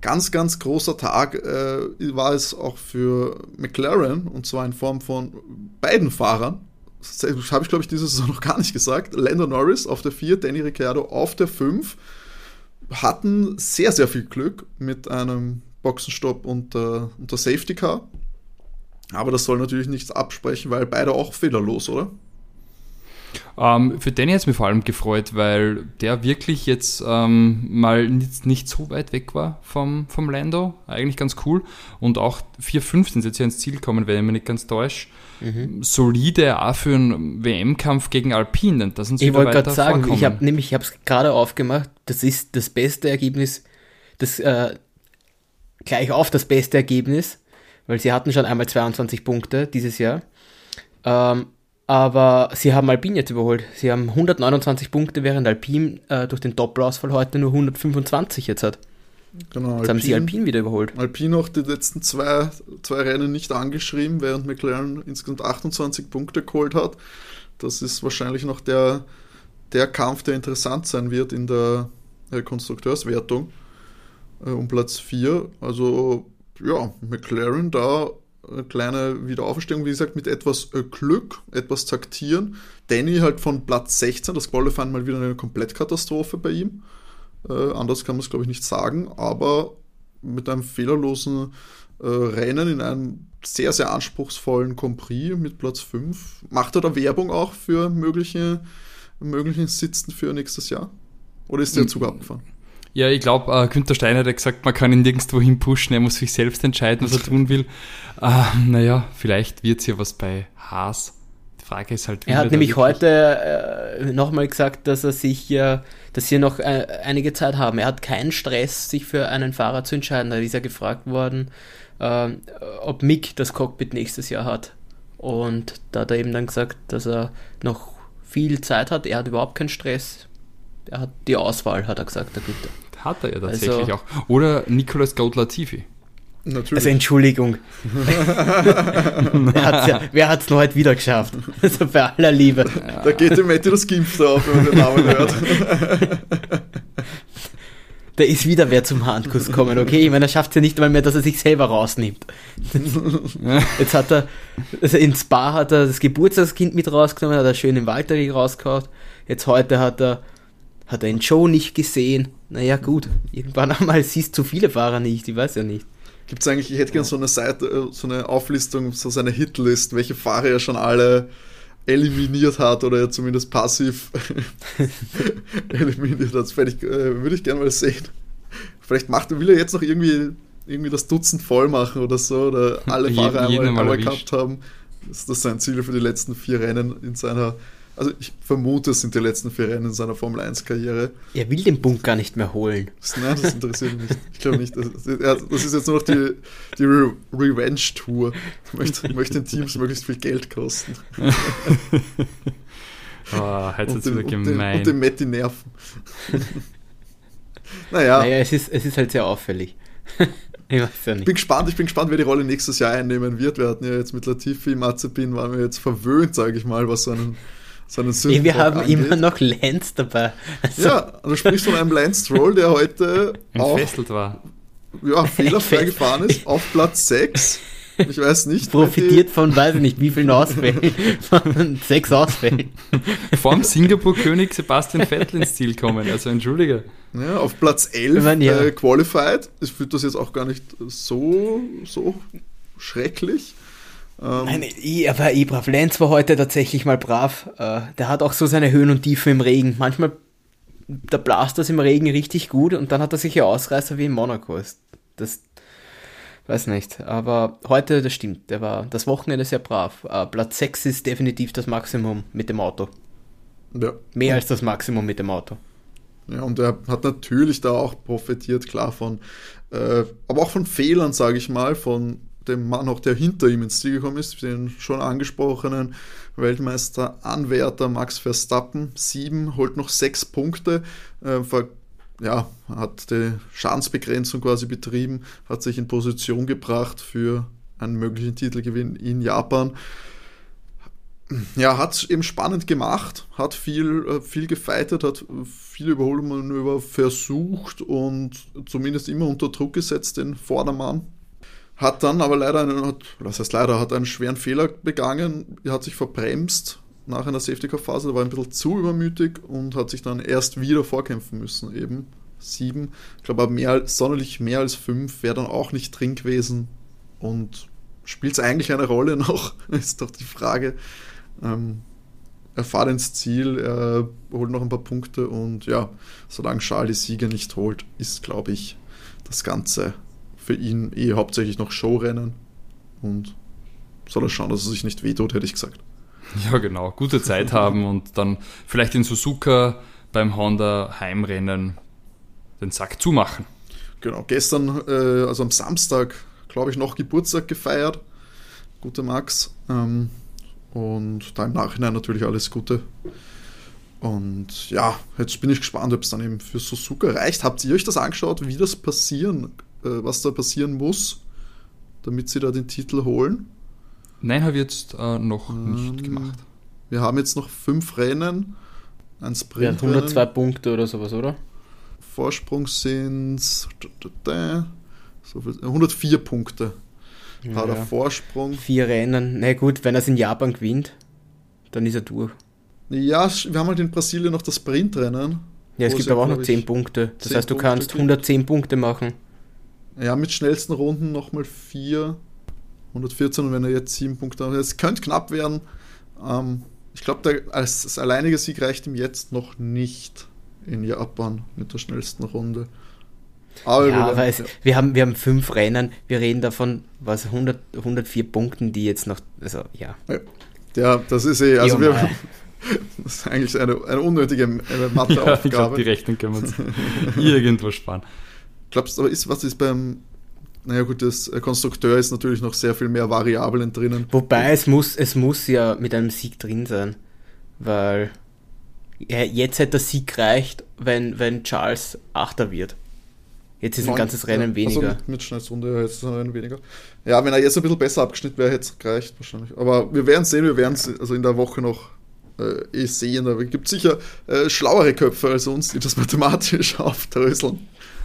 S1: Ganz, ganz großer Tag äh, war es auch für McLaren und zwar in Form von beiden Fahrern. Das habe ich, glaube ich, diese Saison noch gar nicht gesagt. Lando Norris auf der 4, Danny Ricciardo auf der 5 hatten sehr, sehr viel Glück mit einem Boxenstopp und, äh, und der Safety Car. Aber das soll natürlich nichts absprechen, weil beide auch fehlerlos, oder?
S2: Ähm, für Danny hat es mich vor allem gefreut, weil der wirklich jetzt ähm, mal nicht, nicht, so weit weg war vom, vom Lando. Eigentlich ganz cool. Und auch 4-5 sind jetzt ja ins Ziel gekommen, wenn ich mich nicht ganz täusche. Mhm. Solide auch für einen WM-Kampf gegen Alpine. Das sind
S3: ich wollte gerade sagen, ich habe nämlich, ich habe es gerade aufgemacht. Das ist das beste Ergebnis, das äh, gleich auf das beste Ergebnis, weil sie hatten schon einmal 22 Punkte dieses Jahr. Ähm, aber sie haben Alpine jetzt überholt. Sie haben 129 Punkte, während Alpine äh, durch den Doppelausfall heute nur 125 jetzt hat. Genau, jetzt Alpine, haben sie Alpine wieder überholt.
S1: Alpine auch die letzten zwei, zwei Rennen nicht angeschrieben, während McLaren insgesamt 28 Punkte geholt hat. Das ist wahrscheinlich noch der, der Kampf, der interessant sein wird in der Konstrukteurswertung äh, um Platz 4. Also ja, McLaren da eine kleine Wiederauferstehung, wie gesagt, mit etwas äh, Glück, etwas Taktieren. Danny halt von Platz 16, das Qualifying mal wieder eine Komplettkatastrophe bei ihm. Äh, anders kann man es, glaube ich, nicht sagen, aber mit einem fehlerlosen äh, Rennen in einem sehr, sehr anspruchsvollen Compris mit Platz 5. Macht er da Werbung auch für mögliche, möglichen Sitzen für nächstes Jahr? Oder ist der hm. Zug abgefahren?
S2: Ja, ich glaube, äh, Günther Steiner hat gesagt, man kann ihn nirgendwo hin pushen, er muss sich selbst entscheiden, was er tun will. Äh, naja, vielleicht wird es ja was bei Haas. Die Frage ist halt,
S3: Er hat nämlich heute äh, nochmal gesagt, dass er sich ja, äh, dass sie noch äh, einige Zeit haben. Er hat keinen Stress, sich für einen Fahrer zu entscheiden. Da ist er gefragt worden, äh, ob Mick das Cockpit nächstes Jahr hat. Und da hat er eben dann gesagt, dass er noch viel Zeit hat. Er hat überhaupt keinen Stress. Er hat die Auswahl, hat er gesagt, der Günther.
S2: Hat er ja tatsächlich also, auch. Oder Nicolas Gaut-Latifi.
S3: Natürlich. Also Entschuldigung. wer hat es nur heute wieder geschafft? Also bei aller Liebe.
S1: Ja. Da geht dem Matti das Gimpf auf, wenn man den Namen hört.
S3: Da ist wieder wer zum Handkuss gekommen, okay? Ich meine, er schafft es ja nicht einmal mehr, dass er sich selber rausnimmt. Jetzt hat er, also in Spa hat er das Geburtstagskind mit rausgenommen, hat er schön im Walter rausgehauen. Jetzt heute hat er hat er den Joe nicht gesehen? Naja, gut. Irgendwann einmal siehst du viele Fahrer nicht, ich weiß ja nicht.
S1: Gibt es eigentlich, ich hätte gerne so eine Seite, äh, so eine Auflistung, so seine Hitlist, welche Fahrer er schon alle eliminiert hat oder zumindest passiv eliminiert hat. Das ich, äh, würde ich gerne mal sehen. Vielleicht macht, will er jetzt noch irgendwie, irgendwie das Dutzend voll machen oder so, oder alle Fahrer einmal, einmal gehabt haben. Das ist sein Ziel für die letzten vier Rennen in seiner also ich vermute, es sind die letzten vier Rennen in seiner Formel 1-Karriere.
S3: Er will den Punkt gar nicht mehr holen.
S1: nein, das interessiert mich nicht. Ich glaube nicht. Das, das, ist jetzt nur noch die, die Re Revenge-Tour. Ich möchte, möchte den Teams möglichst viel Geld kosten.
S2: oh, heute ist wieder gemein.
S1: Und den Matti nerven.
S3: naja. Naja, es ist, es ist halt sehr auffällig.
S1: Ich weiß ja nicht. Bin gespannt, ich bin gespannt, wer die Rolle nächstes Jahr einnehmen wird. Wir hatten ja jetzt mit Latifi, Mazepin, waren wir jetzt verwöhnt, sage ich mal, was so einen
S3: seinen Sünden Wir haben angeht. immer noch Lance dabei.
S1: Also ja, du sprichst von einem Lance Stroll, der heute
S2: auch war.
S1: Ja, fehlerfrei gefahren ist, auf Platz 6. Ich weiß nicht.
S3: Profitiert von, weiß ich nicht, wie vielen Ausfällen. Von sechs Ausfällen.
S2: Vorm Singapur-König Sebastian Vettel ins Ziel kommen. Also entschuldige.
S1: Ja, auf Platz 11
S3: Ich meine, ja.
S1: äh, qualified. Ich finde das jetzt auch gar nicht so, so schrecklich. Ähm,
S3: Nein, ich, aber Ibra Lenz war heute tatsächlich mal brav. Äh, der hat auch so seine Höhen und Tiefen im Regen. Manchmal, da blast das im Regen richtig gut und dann hat er sicher Ausreißer wie in Monaco. Das- Das, weiß nicht. Aber heute, das stimmt. Der war das Wochenende sehr brav. Äh, Platz 6 ist definitiv das Maximum mit dem Auto.
S1: ja.
S3: Mehr als das Maximum mit dem Auto.
S1: Ja, und er hat natürlich da auch profitiert, klar, von, äh, aber auch von Fehlern, sage ich mal, von dem Mann auch, der hinter ihm ins Ziel gekommen ist, den schon angesprochenen Weltmeister-Anwärter Max Verstappen. Sieben, holt noch sechs Punkte, äh, ver, ja, hat die Schadensbegrenzung quasi betrieben, hat sich in Position gebracht für einen möglichen Titelgewinn in Japan ja, hat es eben spannend gemacht, hat viel, äh, viel gefeitet, hat viele Überholmanöver versucht und zumindest immer unter Druck gesetzt, den Vordermann. Hat dann aber leider einen, hat, was heißt leider, hat einen schweren Fehler begangen, er hat sich verbremst nach einer Safety-Car-Phase, war ein bisschen zu übermütig und hat sich dann erst wieder vorkämpfen müssen, eben sieben. Ich glaube, aber mehr, sonderlich mehr als fünf wäre dann auch nicht drin gewesen und spielt es eigentlich eine Rolle noch, ist doch die Frage. Ähm, er fährt ins Ziel, er holt noch ein paar Punkte und ja, solange Charles die Siege nicht holt, ist, glaube ich, das Ganze für ihn eh hauptsächlich noch Showrennen und soll er schauen, dass er sich nicht wehtut, hätte ich gesagt.
S2: Ja, genau. Gute Zeit haben und dann vielleicht in Suzuka beim Honda Heimrennen den Sack zumachen.
S1: Genau, gestern, äh, also am Samstag, glaube ich, noch Geburtstag gefeiert. Gute Max. Ähm, und da im Nachhinein natürlich alles Gute. Und ja, jetzt bin ich gespannt, ob es dann eben für Suzuka reicht. Habt ihr euch das angeschaut, wie das passieren, was da passieren muss, damit sie da den Titel holen?
S2: Nein, habe ich jetzt äh, noch
S1: Ähm,
S2: nicht gemacht.
S1: Wir haben jetzt noch fünf Rennen, ein
S3: Ja,
S1: Sprint.
S3: 102 Punkte oder sowas, oder?
S1: Vorsprung sind so viel, 104 Punkte. Hat er
S3: Ja.
S1: Vorsprung.
S3: Vier Rennen. Na gut, wenn er es in Japan gewinnt, dann ist er durch.
S1: Ja, wir haben halt in Brasilien noch das Sprintrennen.
S3: Ja, es gibt aber auch noch
S1: glaub
S3: 10
S1: ich,
S3: Punkte. Das
S1: 10
S3: heißt, du
S1: Punkte
S3: kannst
S1: kriegen.
S3: 110 Punkte machen.
S1: Ja, mit schnellsten Runden nochmal 4. 114 und wenn er jetzt 7 Punkte hat. Es könnte knapp werden. Ähm, ich glaube, als das alleinige Sieg reicht ihm jetzt noch nicht in Japan mit der schnellsten Runde. Aber wir
S3: Ja, aber es, wir, haben, wir haben fünf Rennen. Wir reden davon, was 100, 104 Punkten, die jetzt noch. Also, ja.
S1: ja, das ist eh, also wir, das ist eigentlich eine, eine unnötige äh,
S2: Ja, ich glaube, die
S1: Matheaufgabe.
S2: Rechnung können wir uns irgendwo sparen.
S1: Glaubst du, aber ist, was ist beim, naja gut, das äh, Konstrukteur ist natürlich noch sehr viel mehr Variablen drinnen.
S3: Wobei es muss, es muss ja mit einem Sieg drin sein. Weil jetzt hätte der Sieg gereicht, wenn, wenn Charles Achter wird. Jetzt ist ein
S1: Neun-
S3: ganzes Rennen
S1: ja,
S3: weniger.
S1: Also mit, mit Schnellstunde jetzt ist ein Rennen weniger. Ja, wenn er jetzt ein bisschen besser abgeschnitten wäre, hätte es gereicht wahrscheinlich. Aber wir werden sehen, wir werden es also in der Woche noch äh, eh sehen. Da gibt sicher äh, schlauere Köpfe als uns, die das mathematisch aufdröseln.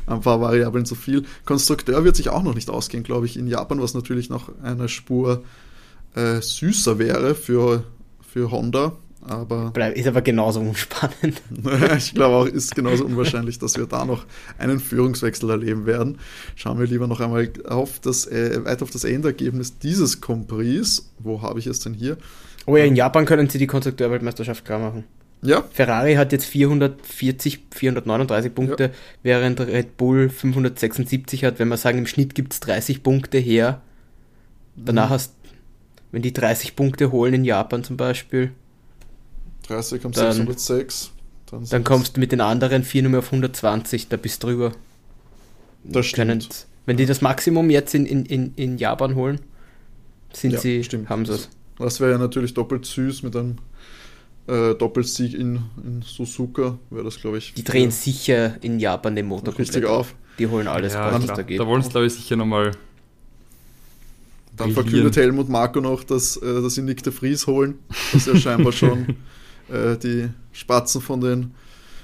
S1: Ein paar Variablen zu viel. Konstrukteur wird sich auch noch nicht ausgehen, glaube ich, in Japan, was natürlich noch eine Spur äh, süßer wäre für, für Honda. Aber
S3: ist aber genauso unspannend.
S1: ich glaube auch, ist genauso unwahrscheinlich, dass wir da noch einen Führungswechsel erleben werden. Schauen wir lieber noch einmal auf das, äh, weiter auf das Endergebnis dieses Compris. Wo habe ich es denn hier?
S3: Oh ja, in Japan können sie die Konstrukteurweltmeisterschaft klar machen.
S1: Ja,
S3: Ferrari hat jetzt 440, 439 Punkte, während Red Bull 576 hat. Wenn wir sagen, im Schnitt gibt es 30 Punkte her, danach hast, wenn die 30 Punkte holen in Japan zum Beispiel,
S1: 30 am
S3: Dann-
S1: 606. Dann,
S3: dann kommst du mit den anderen vier nur mehr auf 120, da bist du drüber.
S1: Das
S3: Können,
S1: stimmt.
S3: wenn die das Maximum jetzt in, in, in, in Japan holen, sind
S1: Ja,
S3: sie,
S1: stimmt.
S3: haben sie es.
S1: Das wäre ja natürlich doppelt süß mit einem äh, Doppelsieg in, in Suzuka. Wäre das, glaube ich.
S3: Die drehen sicher in Japan den Motor
S1: richtig auf.
S3: Die holen alles,
S2: ja,
S3: was da geht.
S2: Da wollen sie, glaube ich, sicher nochmal.
S1: Dann
S2: brillieren.
S1: verkündet Helmut Marko noch, dass, äh, dass sie Nick de Vries holen, dass ja scheinbar schon äh, die Spatzen von den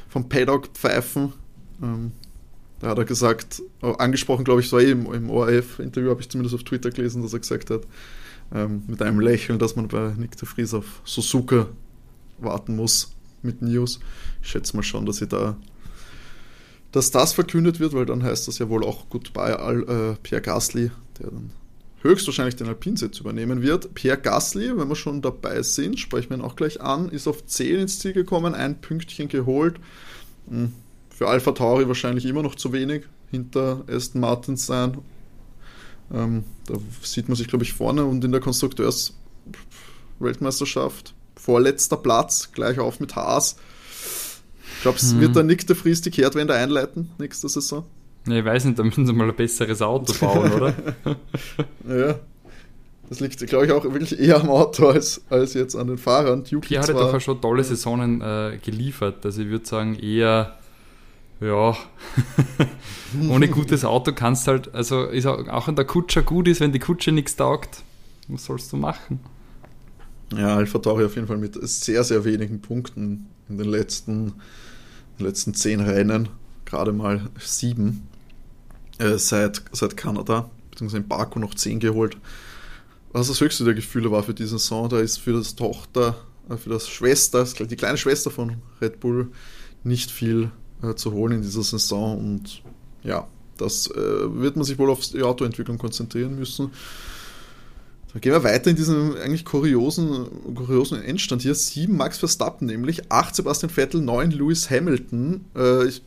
S1: vom Paddock pfeifen. Ähm, Da hat er gesagt, angesprochen, glaube ich, so im, im ORF-Interview habe ich zumindest auf Twitter gelesen, dass er gesagt hat, ähm, mit einem Lächeln, dass man bei Nick de Vries auf Suzuka warten muss mit News. Ich schätze mal schon, dass sie da dass das verkündet wird, weil dann heißt das ja wohl auch Goodbye Al, äh, Pierre Gasly, der dann höchstwahrscheinlich den Alpinsitz übernehmen wird. Pierre Gasly, wenn wir schon dabei sind, sprechen wir ihn auch gleich an, ist auf 10 ins Ziel gekommen, ein Pünktchen geholt. Hm, für Alpha Tauri wahrscheinlich immer noch zu wenig, hinter Aston Martin sein. Ähm, da sieht man sich, glaube ich, vorne und in der Konstrukteurs-Weltmeisterschaft vorletzter Platz, gleich auf mit Haas. Glaubst du, hm. wird der Nick de Vries die Kehrtwende einleiten nächste Saison?
S2: Ja, ich weiß nicht, da müssen sie mal ein besseres Auto bauen, oder?
S1: ja. Das liegt, glaube ich, auch wirklich eher am Auto als, als jetzt an den Fahrern.
S2: Pierre hat doch schon tolle Saisonen äh, geliefert. Also ich würde sagen, eher, ja, ohne gutes Auto kannst halt, also ist auch, auch an der Kutsche gut ist, wenn die Kutsche nichts taugt, was sollst du machen?
S1: Ja, Alpha Tauri auf jeden Fall mit sehr, sehr wenigen Punkten in den letzten letzten zehn Rennen gerade mal sieben äh, seit, seit Kanada, beziehungsweise in Baku noch zehn geholt. Was das höchste der Gefühle war für diesen Song, da ist für das Tochter, äh, für das Schwester, die kleine Schwester von Red Bull, nicht viel äh, zu holen in dieser Saison und ja, das äh, wird man sich wohl auf die Autoentwicklung konzentrieren müssen. Dann gehen wir weiter in diesem eigentlich kuriosen, kuriosen Endstand hier. Sieben Max Verstappen, nämlich acht Sebastian Vettel, neun Lewis Hamilton. Äh, ich,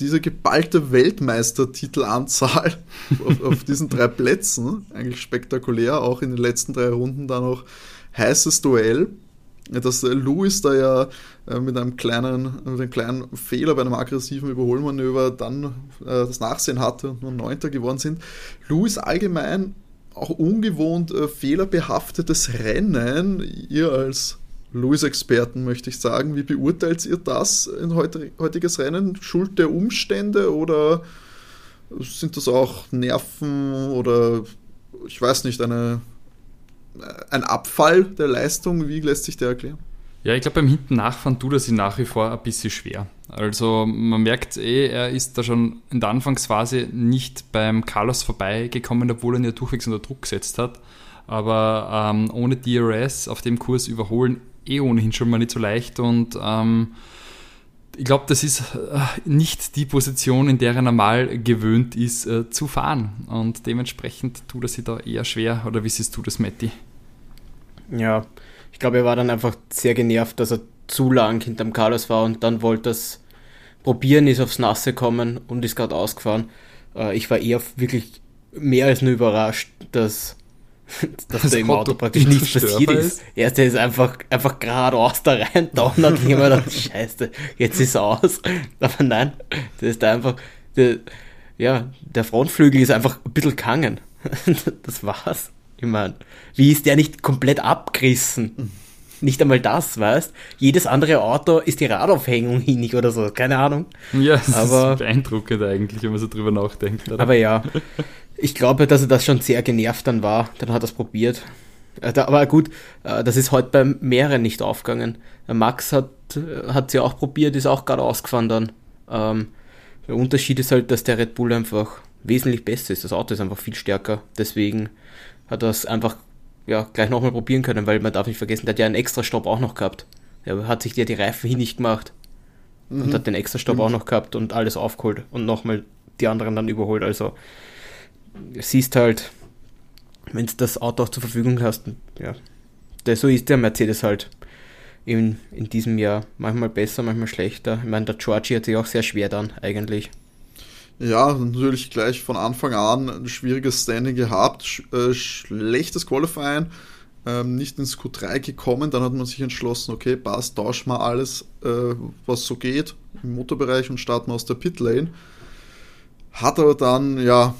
S1: diese geballte Weltmeistertitelanzahl auf, auf diesen drei Plätzen, eigentlich spektakulär, auch in den letzten drei Runden da noch heißes Duell. Dass Lewis da ja äh, mit einem kleinen, mit einem kleinen Fehler bei einem aggressiven Überholmanöver dann äh, das Nachsehen hatte und nur Neunter geworden sind. Lewis allgemein auch ungewohnt äh, fehlerbehaftetes Rennen. Ihr als Lewis-Experten möchte ich sagen, wie beurteilt ihr das in heutiges Rennen? Schuld der Umstände oder sind das auch Nerven oder ich weiß nicht, eine, ein Abfall der Leistung? Wie lässt sich der erklären?
S2: Ja, ich glaube, beim Hinten nachfahren tut er sich nach wie vor ein bisschen schwer. Also man merkt eh, er ist da schon in der Anfangsphase nicht beim Carlos vorbeigekommen, obwohl er ihn ja durchwegs unter Druck gesetzt hat. Aber ähm, ohne DRS auf dem Kurs überholen eh ohnehin schon mal nicht so leicht und ähm, ich glaube, das ist äh, nicht die Position, in der er normal gewöhnt ist äh, zu fahren. Und dementsprechend tut er sich da eher schwer. Oder wie siehst du das, Matti?
S3: Ja, ich glaube, er war dann einfach sehr genervt, dass er zu lang hinterm Carlos war und dann wollte es probieren, ist aufs Nasse kommen und ist gerade ausgefahren. Äh, ich war eher wirklich mehr als nur überrascht, dass, dass da im Auto, praktisch nichts passiert ist. ist. Erst er ist einfach, einfach geradeaus da rein, donnert, ich immer gedacht, scheiße, jetzt ist er aus. Aber nein, das ist einfach, der, ja, der Frontflügel ist einfach ein bisschen gehangen. das war's. Ich meine, wie ist der nicht komplett abgerissen? Nicht einmal das, weißt? Jedes andere Auto ist die Radaufhängung hinig oder so, keine Ahnung.
S2: Ja, das aber, ist beeindruckend eigentlich, wenn man so drüber nachdenkt.
S3: Oder? Aber ja, ich glaube, dass er das schon sehr genervt dann war. Dann hat er es probiert. Äh, aber gut, äh, das ist heute bei mehreren nicht aufgegangen. Max hat es ja auch probiert, ist auch gerade ausgefahren dann. Ähm, der Unterschied ist halt, dass der Red Bull einfach wesentlich besser ist. Das Auto ist einfach viel stärker. Deswegen hat er es einfach ja, gleich nochmal probieren können, weil man darf nicht vergessen, der hat ja einen extra Stopp auch noch gehabt. Er hat sich ja die Reifen hin nicht gemacht mhm. und hat den extra Stopp mhm. auch noch gehabt und alles aufgeholt und nochmal die anderen dann überholt. Also siehst halt, wenn du das Auto auch zur Verfügung hast, ja, der, so ist der Mercedes halt in, in diesem Jahr manchmal besser, manchmal schlechter. Ich meine, der Georgie hat sich auch sehr schwer dann eigentlich.
S1: Ja, natürlich gleich von Anfang an ein schwieriges Standing gehabt, sch äh, schlechtes Qualifying, ähm, nicht ins Q3 gekommen, dann hat man sich entschlossen, okay, passt, tauschen wir alles, äh, was so geht im Motorbereich und starten aus der Pitlane. Hat aber dann, ja,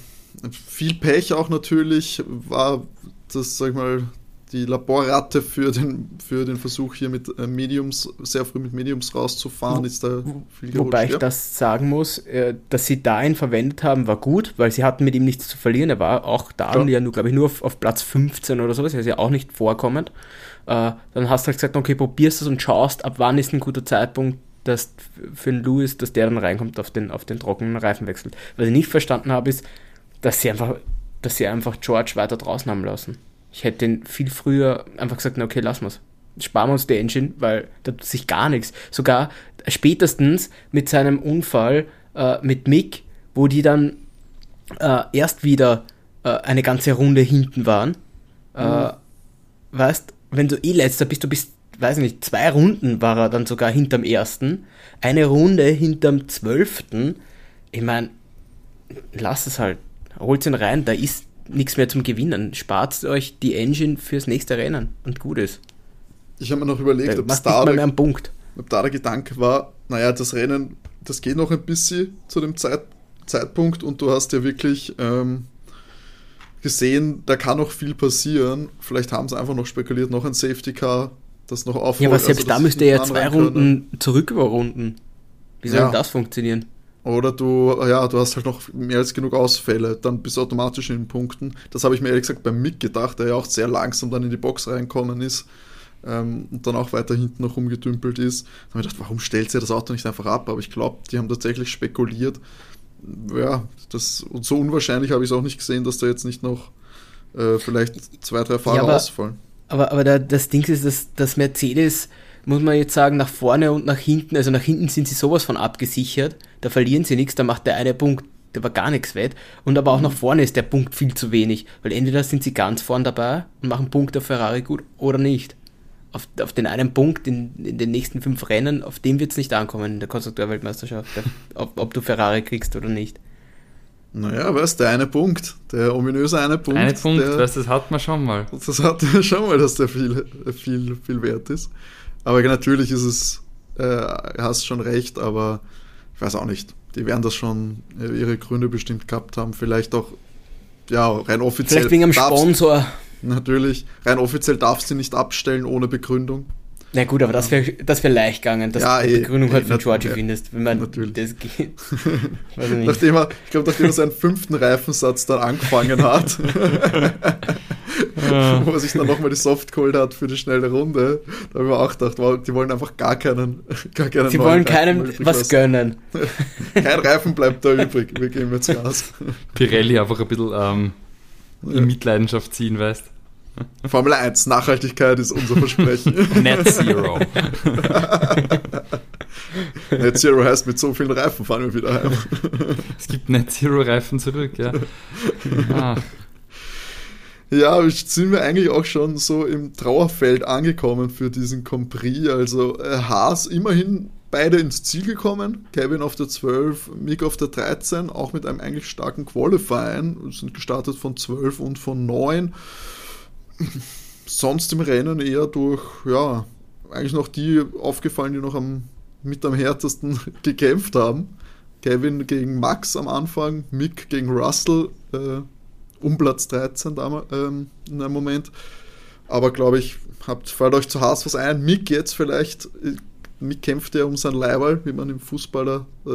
S1: viel Pech auch natürlich, war das, sag ich mal, die Laborratte für den, für den Versuch hier mit äh, Mediums, sehr früh mit Mediums rauszufahren, ist da
S3: viel Wobei ich das sagen muss, äh, dass sie da ihn verwendet haben, war gut, weil sie hatten mit ihm nichts zu verlieren. Er war auch da ja, ja nur, glaube ich, nur auf, auf, Platz 15 oder sowas, also ja auch nicht vorkommend. Äh, dann hast du halt gesagt, okay, probierst es und schaust, ab wann ist ein guter Zeitpunkt, dass für den Lewis, dass der dann reinkommt auf den, auf den trockenen Reifenwechsel. Was ich nicht verstanden habe, ist, dass sie einfach, dass sie einfach George weiter draußen haben lassen. Ich hätte den viel früher einfach gesagt, na okay, lassen wir's. Sparen wir uns die Engine, weil da tut sich gar nichts. Sogar spätestens mit seinem Unfall äh, mit Mick, wo die dann äh, erst wieder äh, eine ganze Runde hinten waren. Äh, mhm. Weißt, wenn du eh letzter bist, du bist, weiß nicht, zwei Runden war er dann sogar hinterm ersten, eine Runde hinterm zwölften. Ich meine, lass es halt. Holt ihn rein, da ist nichts mehr zum Gewinnen. Spart euch die Engine fürs nächste Rennen und gut ist.
S1: Ich habe mir noch überlegt,
S3: ob, da der, Punkt.
S1: ob da der Gedanke war, naja, das Rennen, das geht noch ein bisschen zu dem Zeit, Zeitpunkt und du hast ja wirklich ähm, gesehen, da kann noch viel passieren. Vielleicht haben sie einfach noch spekuliert, noch ein Safety Car, das noch aufholt.
S3: Ja, aber selbst also, da müsste er ja zwei Runden zurück überrunden. Wie soll ja. das funktionieren?
S1: Oder du, ja, du hast halt noch mehr als genug Ausfälle, dann bist du automatisch in den Punkten. Das habe ich mir ehrlich gesagt beim Mick gedacht, der ja auch sehr langsam dann in die Box reinkommen ist ähm, und dann auch weiter hinten noch rumgedümpelt ist. Da habe ich gedacht, warum stellt sie das Auto nicht einfach ab? Aber ich glaube, die haben tatsächlich spekuliert. Ja, das, und so unwahrscheinlich habe ich es auch nicht gesehen, dass da jetzt nicht noch äh, vielleicht zwei, drei Fahrer ja, aber, ausfallen.
S3: Aber, aber da, das Ding ist, dass, dass Mercedes muss man jetzt sagen, nach vorne und nach hinten, also nach hinten sind sie sowas von abgesichert, da verlieren sie nichts, da macht der eine Punkt, der war gar nichts wert. Und aber auch mhm. nach vorne ist der Punkt viel zu wenig, weil entweder sind sie ganz vorn dabei und machen Punkt auf Ferrari gut oder nicht. Auf, auf den einen Punkt in, in den nächsten fünf Rennen, auf dem wird es nicht ankommen in der Konstrukteurweltmeisterschaft, ob, ob du Ferrari kriegst oder nicht.
S1: Naja, weißt der eine Punkt, der ominöse eine Punkt.
S2: Eine Punkt, der, weißt, das hat man schon mal.
S1: Das hat man schon mal, dass der viel, viel, viel wert ist. Aber natürlich ist es, äh, hast schon recht, aber ich weiß auch nicht. Die werden das schon äh, ihre Gründe bestimmt gehabt haben. Vielleicht auch, ja, rein offiziell.
S3: Vielleicht wegen einem Sponsor.
S1: Natürlich. Rein offiziell darfst du nicht abstellen ohne Begründung.
S3: Na gut, aber das wäre das wär leicht gegangen, dass ja, du die Begründung ey, halt von Georgie ja, findest, wenn man
S1: natürlich. das geht. nachdem er, ich glaube, nachdem er seinen fünften Reifensatz dann angefangen hat, ja. wo er sich dann nochmal die Soft geholt hat für die schnelle Runde, da habe ich mir auch gedacht, wow, die wollen einfach gar keinen, gar keinen
S3: Sie wollen keinem was lassen. gönnen.
S1: Kein Reifen bleibt da übrig, wir gehen jetzt Gas.
S2: Pirelli einfach ein bisschen ähm, in Mitleidenschaft ziehen, weißt
S1: Formel 1, Nachhaltigkeit ist unser Versprechen.
S2: Net Zero.
S1: Net Zero heißt, mit so vielen Reifen fahren wir wieder heim.
S2: Es gibt Net Zero Reifen zurück, ja.
S1: Ah. Ja, sind wir eigentlich auch schon so im Trauerfeld angekommen für diesen Compris. Also äh, Haas immerhin beide ins Ziel gekommen. Kevin auf der 12, Mick auf der 13, auch mit einem eigentlich starken Qualifying. Wir sind gestartet von 12 und von 9 sonst im Rennen eher durch, ja, eigentlich noch die aufgefallen, die noch am, mit am härtesten gekämpft haben. Kevin gegen Max am Anfang, Mick gegen Russell, äh, um Platz 13 damals, ähm, in einem Moment. Aber glaube ich, habt, fällt euch zu Haas was ein. Mick jetzt vielleicht, äh, Mick kämpft ja um sein Leihwahl, wie man im Fußballer äh,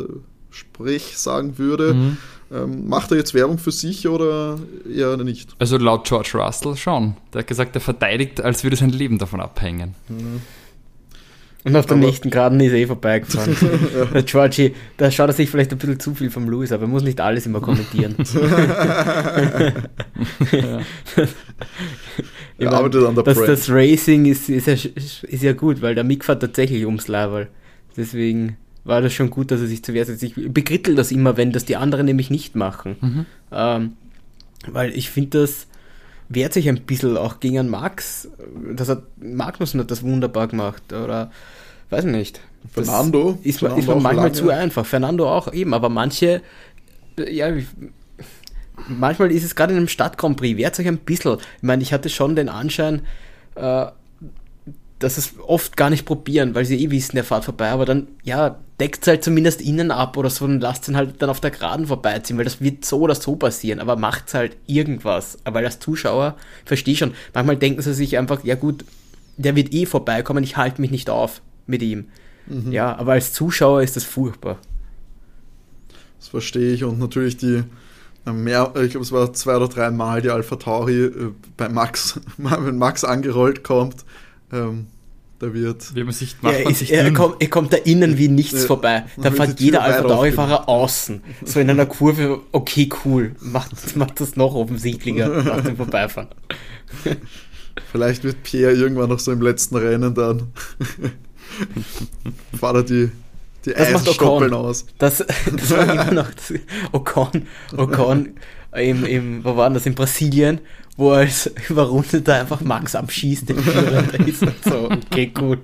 S1: Sprech sagen würde. Mhm. Ähm, macht er jetzt Werbung für sich oder eher nicht?
S2: Also laut George Russell schon. Der hat gesagt, er verteidigt, als würde sein Leben davon abhängen. Mhm.
S3: Und auf der nächsten Geraden ist er eh vorbeigefahren. ja. Der Georgie, da schaut er sich vielleicht ein bisschen zu viel vom Lewis, aber er muss nicht alles immer kommentieren. ja. Er arbeitet an der das, das Racing ist, ist, ja, ist ja gut, weil der Mick fährt tatsächlich ums Level. Deswegen war das schon gut, dass er sich zu Wehr setzt. Ich begrittel das immer, wenn das die anderen nämlich nicht machen. Mhm. Ähm, weil ich finde, das wehrt sich ein bisschen auch gegen einen Max. Das hat Magnussen hat das wunderbar gemacht. Oder weiß nicht.
S1: Fernando.
S3: Ist, Fernando ist man manchmal lange. zu einfach. Fernando auch eben, aber manche, ja, manchmal ist es gerade in einem Stadt Grand Prix, wehrt sich ein bisschen. Ich meine, ich hatte schon den Anschein, äh, dass es oft gar nicht probieren, weil sie eh wissen, der fahrt vorbei, aber dann, ja, deckt halt zumindest innen ab oder so und lasst ihn halt dann auf der Geraden vorbeiziehen, weil das wird so oder so passieren, aber macht's halt irgendwas. Weil als Zuschauer, verstehe schon, manchmal denken sie sich einfach, ja gut, der wird eh vorbeikommen, ich halte mich nicht auf mit ihm. Mhm. Ja, aber als Zuschauer ist das furchtbar.
S1: Das verstehe ich und natürlich die äh, mehr, ich glaube es war zwei oder drei Mal die Alpha Tauri äh, bei Max, wenn Max angerollt kommt, ähm, Da wird.
S2: Wie man sich
S3: Ja,
S2: macht man
S3: ist,
S2: sich
S3: er, kommt, er kommt da innen wie nichts
S1: Ja.
S3: vorbei. Da
S1: Man
S3: fährt jeder Alpha Tauri-Fahrer außen. So in einer Kurve, okay, cool. Macht, macht das noch offensichtlicher nach dem Vorbeifahren.
S1: Vielleicht wird Pierre irgendwann noch so im letzten Rennen dann. fahrt er die, die
S3: Das macht
S1: Eisstoppeln
S3: Ocon.
S1: aus.
S3: Das, das war immer noch das, Ocon, Ocon im, im, wo war denn das, in Brasilien, wo er als Überrundeter einfach Max abschießt, den Führender ist und so, okay, cool.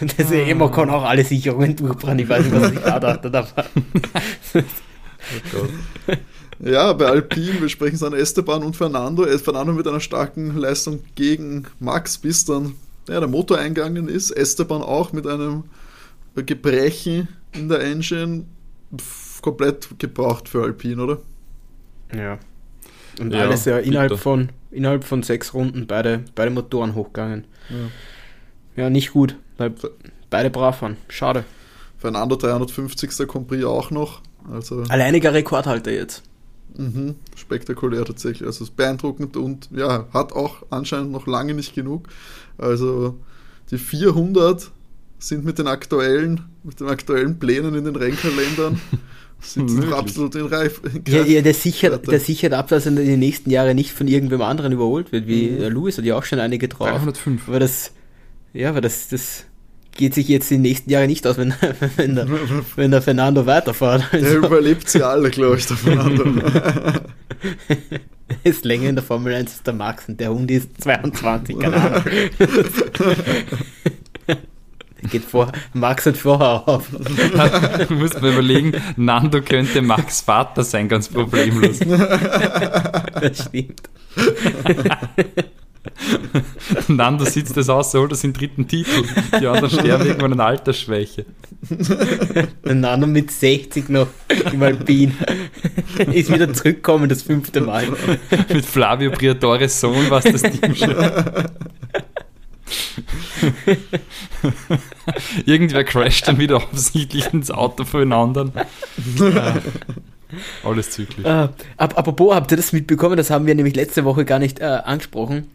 S3: Das ist ja eben Ocon auch alle Sicherungen durchbrannt, ich weiß nicht, was sich da dachte, aber
S1: Ja, bei Alpine, wir sprechen es an Esteban und Fernando. Fernando mit einer starken Leistung gegen Max, bis dann ja, der Motor eingegangen ist. Esteban auch mit einem Gebrechen in der Engine. Pff, komplett gebraucht für Alpine, oder?
S3: Ja. Und
S2: Ja,
S3: alles ja innerhalb
S2: bitter.
S3: von, innerhalb von sechs Runden beide, beide Motoren hochgegangen.
S1: Ja.
S3: Ja, nicht gut, beide brav waren. Schade.
S1: Fernando 350. Compris auch noch. Also
S3: Alleiniger Rekordhalter jetzt.
S1: mhm, spektakulär tatsächlich. Also es ist beeindruckend und ja, hat auch anscheinend noch lange nicht genug. Also die 400 sind mit den aktuellen, mit den aktuellen Plänen in den Rennkalendern sind
S2: Möglich.
S1: absolut in Reif.
S3: Ja, ja, der sichert, der sichert ab, dass er in den nächsten Jahren nicht von irgendwem anderen überholt wird, wie
S1: Mhm.
S3: der Lewis hat ja auch schon einige drauf.
S2: 305.
S3: Aber das, ja, aber das, das geht sich jetzt in den nächsten Jahren nicht aus, wenn, wenn, der, wenn der Fernando weiterfährt.
S1: Der
S3: Also,
S1: überlebt sie alle, glaube ich, der Fernando.
S3: ist länger in der Formel 1 als der Max und der Hund ist 22, keine Ahnung. Geht vor, Max hat vorher auf.
S2: Du musst mir überlegen, Nando könnte Max Vater sein, ganz problemlos.
S3: Das stimmt.
S2: Nando sitzt das aus, so holt er seinen dritten Titel. Die anderen sterben irgendwann an Altersschwäche.
S3: Nano mit 60 noch im Alpin. Ist wieder zurückgekommen, das fünfte Mal.
S2: Mit Flavio Briatores Sohn war es das Team schon. Irgendwer crasht dann wieder offensichtlich ins Auto von den anderen. Äh, alles zyklisch.
S3: Äh, ap apropos, habt ihr das mitbekommen? Das haben wir nämlich letzte Woche gar nicht äh, angesprochen.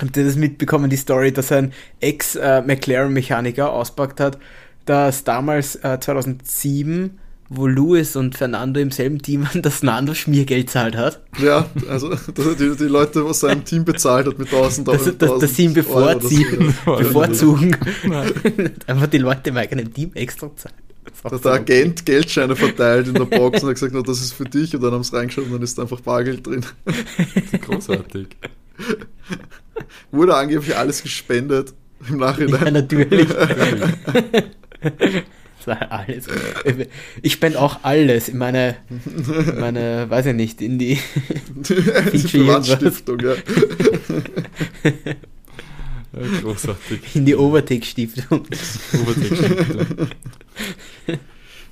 S3: Habt ihr das mitbekommen, die Story, dass ein Ex-McLaren-Mechaniker auspackt hat, dass damals äh, 2007, wo Lewis und Fernando im selben Team waren, das Nando Schmiergeld zahlt hat?
S1: ja, also dass die, die Leute, was sein Team bezahlt hat mit 1000
S3: Dass, dass, dass sie ihn
S1: 1000 Euro,
S3: bevorziehen,
S2: das-
S3: bevorzugen.
S2: Nein.
S3: Einfach die Leute im eigenen Team extra zahlen.
S1: Da hat
S3: so
S1: der Agent Geldscheine verteilt in der Box und hat gesagt, na, das ist für dich und dann haben sie reingeschaut und dann ist da einfach Bargeld drin.
S2: Großartig.
S1: Wurde angeblich alles gespendet im
S3: Ja,
S1: Nachhinein.
S3: natürlich. Alles. Ich spende auch alles in meine, in meine, weiß ich nicht, in die,
S1: Die
S3: Fiji
S1: Privatstiftung, ja.
S2: Großartig.
S3: in die Overtake-Stiftung.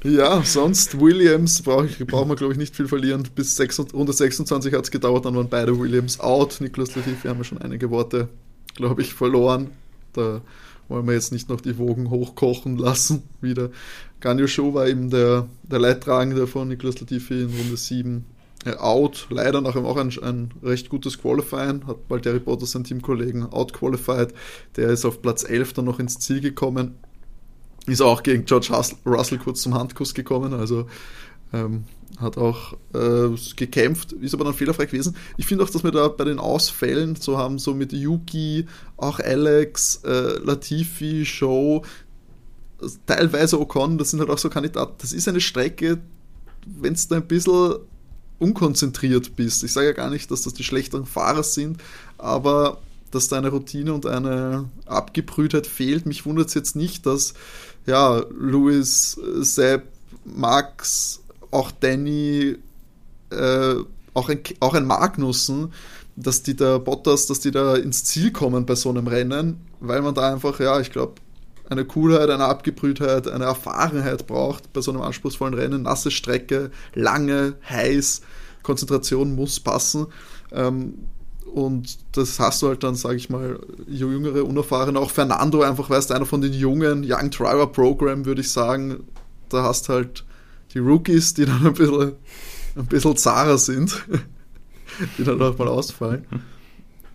S1: Ja, sonst Williams brauch ich, brauchen wir, glaube ich, nicht viel verlieren. Bis 6, Runde 26 hat es gedauert, dann waren beide Williams out. Niklas Latifi haben wir schon einige Worte, glaube ich, verloren. Da wollen wir jetzt nicht noch die Wogen hochkochen lassen wieder. Ganyo Show war eben der, der Leidtragende von Niklas Latifi in Runde 7 äh, out. Leider nachher auch ein, ein recht gutes Qualifying. Hat Valtteri Bottas seinen Teamkollegen outqualified. Der ist auf Platz 11 dann noch ins Ziel gekommen. Ist auch gegen George Russell kurz zum Handkuss gekommen, also ähm, hat auch äh, gekämpft, ist aber dann fehlerfrei gewesen. Ich finde auch, dass wir da bei den Ausfällen so haben, so mit Yuki, auch Alex, äh, Latifi, Show, teilweise Ocon, das sind halt auch so Kandidaten. Das ist eine Strecke, wenn du da ein bisschen unkonzentriert bist. Ich sage ja gar nicht, dass das die schlechteren Fahrer sind, aber dass da eine Routine und eine Abgebrühtheit fehlt. Mich wundert es jetzt nicht, dass ja, Louis, Sepp, Max, auch Danny, äh, auch, ein, auch ein Magnussen, dass die da Bottas, dass die da ins Ziel kommen bei so einem Rennen, weil man da einfach, ja, ich glaube, eine Coolheit, eine Abgebrühtheit, eine Erfahrenheit braucht bei so einem anspruchsvollen Rennen. Nasse Strecke, lange, heiß, Konzentration muss passen. Ähm, und das hast du halt dann, sage ich mal, jüngere, unerfahrene. Auch Fernando einfach, weißt einer von den jungen Young Driver Program, würde ich sagen. Da hast halt die Rookies, die dann ein bisschen, ein bisschen zahrer sind, die dann auch mal ausfallen.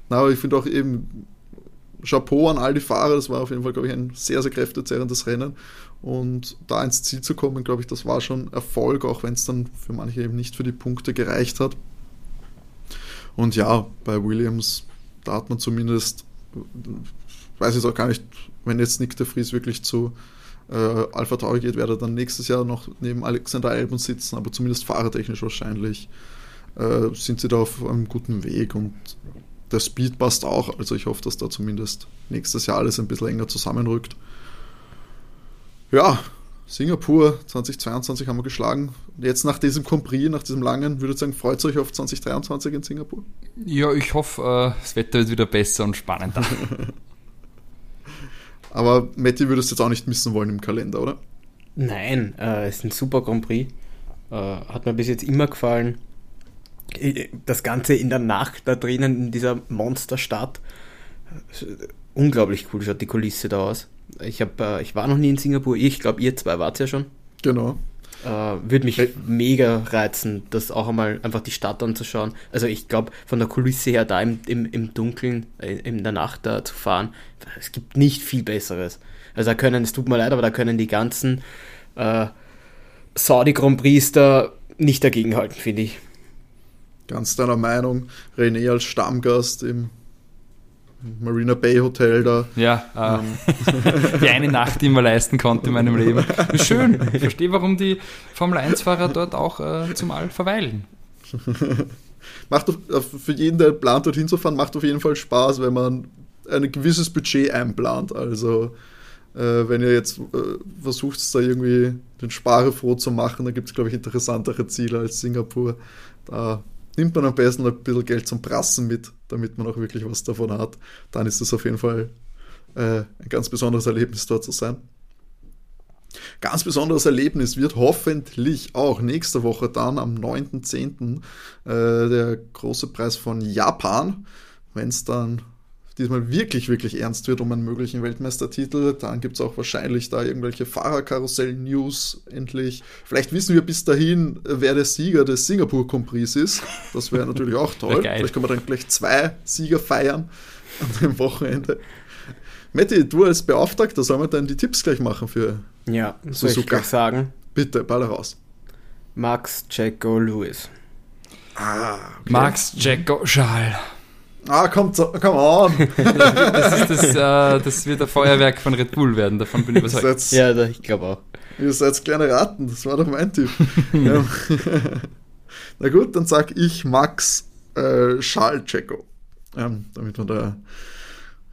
S1: Na, aber ich finde auch eben, Chapeau an all die Fahrer, das war auf jeden Fall, glaube ich, ein sehr, sehr kräftezehrendes Rennen. Und da ins Ziel zu kommen, glaube ich, das war schon Erfolg, auch wenn es dann für manche eben nicht für die Punkte gereicht hat. Und ja, bei Williams, da hat man zumindest, weiß ich auch gar nicht, wenn jetzt Nick de Vries wirklich zu äh, Alpha Tauri geht, werde er dann nächstes Jahr noch neben Alexander Albon sitzen, aber zumindest fahrertechnisch wahrscheinlich äh, sind sie da auf einem guten Weg und der Speed passt auch. Also ich hoffe, dass da zumindest nächstes Jahr alles ein bisschen enger zusammenrückt. Ja, Singapur 2022 haben wir geschlagen. Jetzt nach diesem Compris, nach diesem langen, würde ich sagen, freut euch auf 2023 in Singapur?
S2: Ja, ich hoffe, äh, das Wetter wird wieder besser und spannender.
S1: Aber Matti würdest du jetzt auch nicht missen wollen im Kalender, oder?
S3: Nein, äh, ist ein super Grand Prix. Äh, hat mir bis jetzt immer gefallen. Das Ganze in der Nacht da drinnen, in dieser Monsterstadt. Unglaublich cool schaut die Kulisse da aus. Ich, hab, äh, ich war noch nie in Singapur. Ich glaube, ihr zwei wart ja schon.
S1: Genau.
S3: Äh, Würde mich hey. mega reizen, das auch einmal einfach die Stadt anzuschauen. Also ich glaube, von der Kulisse her da im, im, im Dunkeln, äh, in der Nacht da zu fahren, es gibt nicht viel Besseres. Also da können, es tut mir leid, aber da können die ganzen äh, Saudi Grand Prix da nicht dagegenhalten, finde ich.
S1: Ganz deiner Meinung, René als Stammgast im Marina Bay Hotel da.
S2: Ja, äh, die eine Nacht, die ich mir leisten konnte in meinem Leben. Schön. Ich verstehe, warum die Formel 1-Fahrer dort auch äh, zumal verweilen.
S1: macht äh, für jeden, der plant, dorthin zu fahren, macht auf jeden Fall Spaß, wenn man ein gewisses Budget einplant. Also äh, wenn ihr jetzt äh, versucht, da irgendwie den Sparer froh zu machen, dann gibt es, glaube ich, interessantere Ziele als Singapur. Da nimmt man am besten ein bisschen Geld zum Prassen mit, damit man auch wirklich was davon hat. Dann ist es auf jeden Fall äh, ein ganz besonderes Erlebnis, dort zu sein. Ganz besonderes Erlebnis wird hoffentlich auch nächste Woche dann am 9.10. Äh, der große Preis von Japan, wenn es dann diesmal wirklich, wirklich ernst wird um einen möglichen Weltmeistertitel. Dann gibt es auch wahrscheinlich da irgendwelche Fahrerkarussell-News endlich. Vielleicht wissen wir bis dahin, wer der Sieger des Singapur Compris ist. Das wäre natürlich auch toll. Vielleicht können wir dann gleich zwei Sieger feiern an dem Wochenende. Matti, du als Beauftragter, sollen wir dann die Tipps gleich machen für
S3: Ja, soll ich gleich sagen?
S1: Bitte, baller raus.
S3: Max, Jacko, Lewis.
S2: Ah, okay. Max, Jacko, Schal.
S1: Ah, kommt, come on.
S2: das, ist das, äh, das wird ein Feuerwerk von Red Bull werden, davon bin ich überzeugt.
S3: Seid, ja, ich glaube auch.
S1: Ihr seid kleine Ratten, das war doch mein Tipp. ja. Na gut, dann sag ich Max äh, Schalceko. Ähm, damit wir da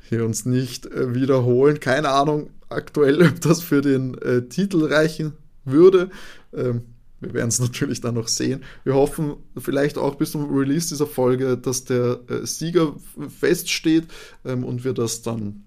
S1: hier uns nicht äh, wiederholen. Keine Ahnung aktuell, ob das für den äh, Titel reichen würde. Ähm, wir werden es natürlich dann noch sehen. Wir hoffen vielleicht auch bis zum Release dieser Folge, dass der äh, Sieger feststeht ähm, und wir das dann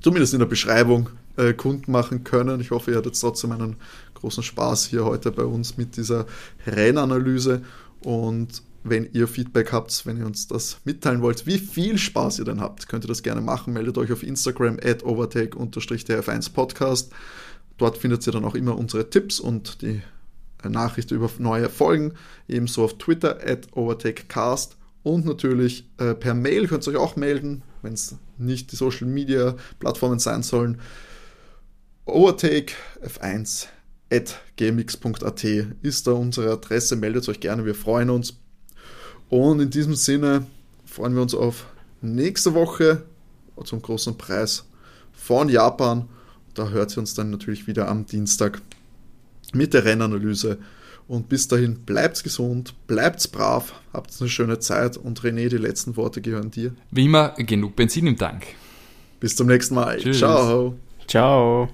S1: zumindest in der Beschreibung äh, kundmachen können. Ich hoffe, ihr hattet trotzdem einen großen Spaß hier heute bei uns mit dieser Rennanalyse. Und wenn ihr Feedback habt, wenn ihr uns das mitteilen wollt, wie viel Spaß ihr denn habt, könnt ihr das gerne machen. Meldet euch auf Instagram at overtake-tf1podcast. Dort findet ihr dann auch immer unsere Tipps und die Nachricht über neue Folgen, ebenso auf Twitter at overtakecast und natürlich äh, per Mail könnt ihr euch auch melden, wenn es nicht die Social Media Plattformen sein sollen. Overtake F1 at gmx.at ist da unsere Adresse. Meldet euch gerne, wir freuen uns. Und in diesem Sinne freuen wir uns auf nächste Woche zum großen Preis von Japan. Da hört ihr uns dann natürlich wieder am Dienstag mit der Rennanalyse. Und bis dahin bleibt's gesund, bleibt's brav, habt eine schöne Zeit und René, die letzten Worte gehören dir.
S2: Wie immer, genug Benzin im Tank.
S1: Bis zum nächsten Mal. Tschüss. Ciao.
S3: Ciao.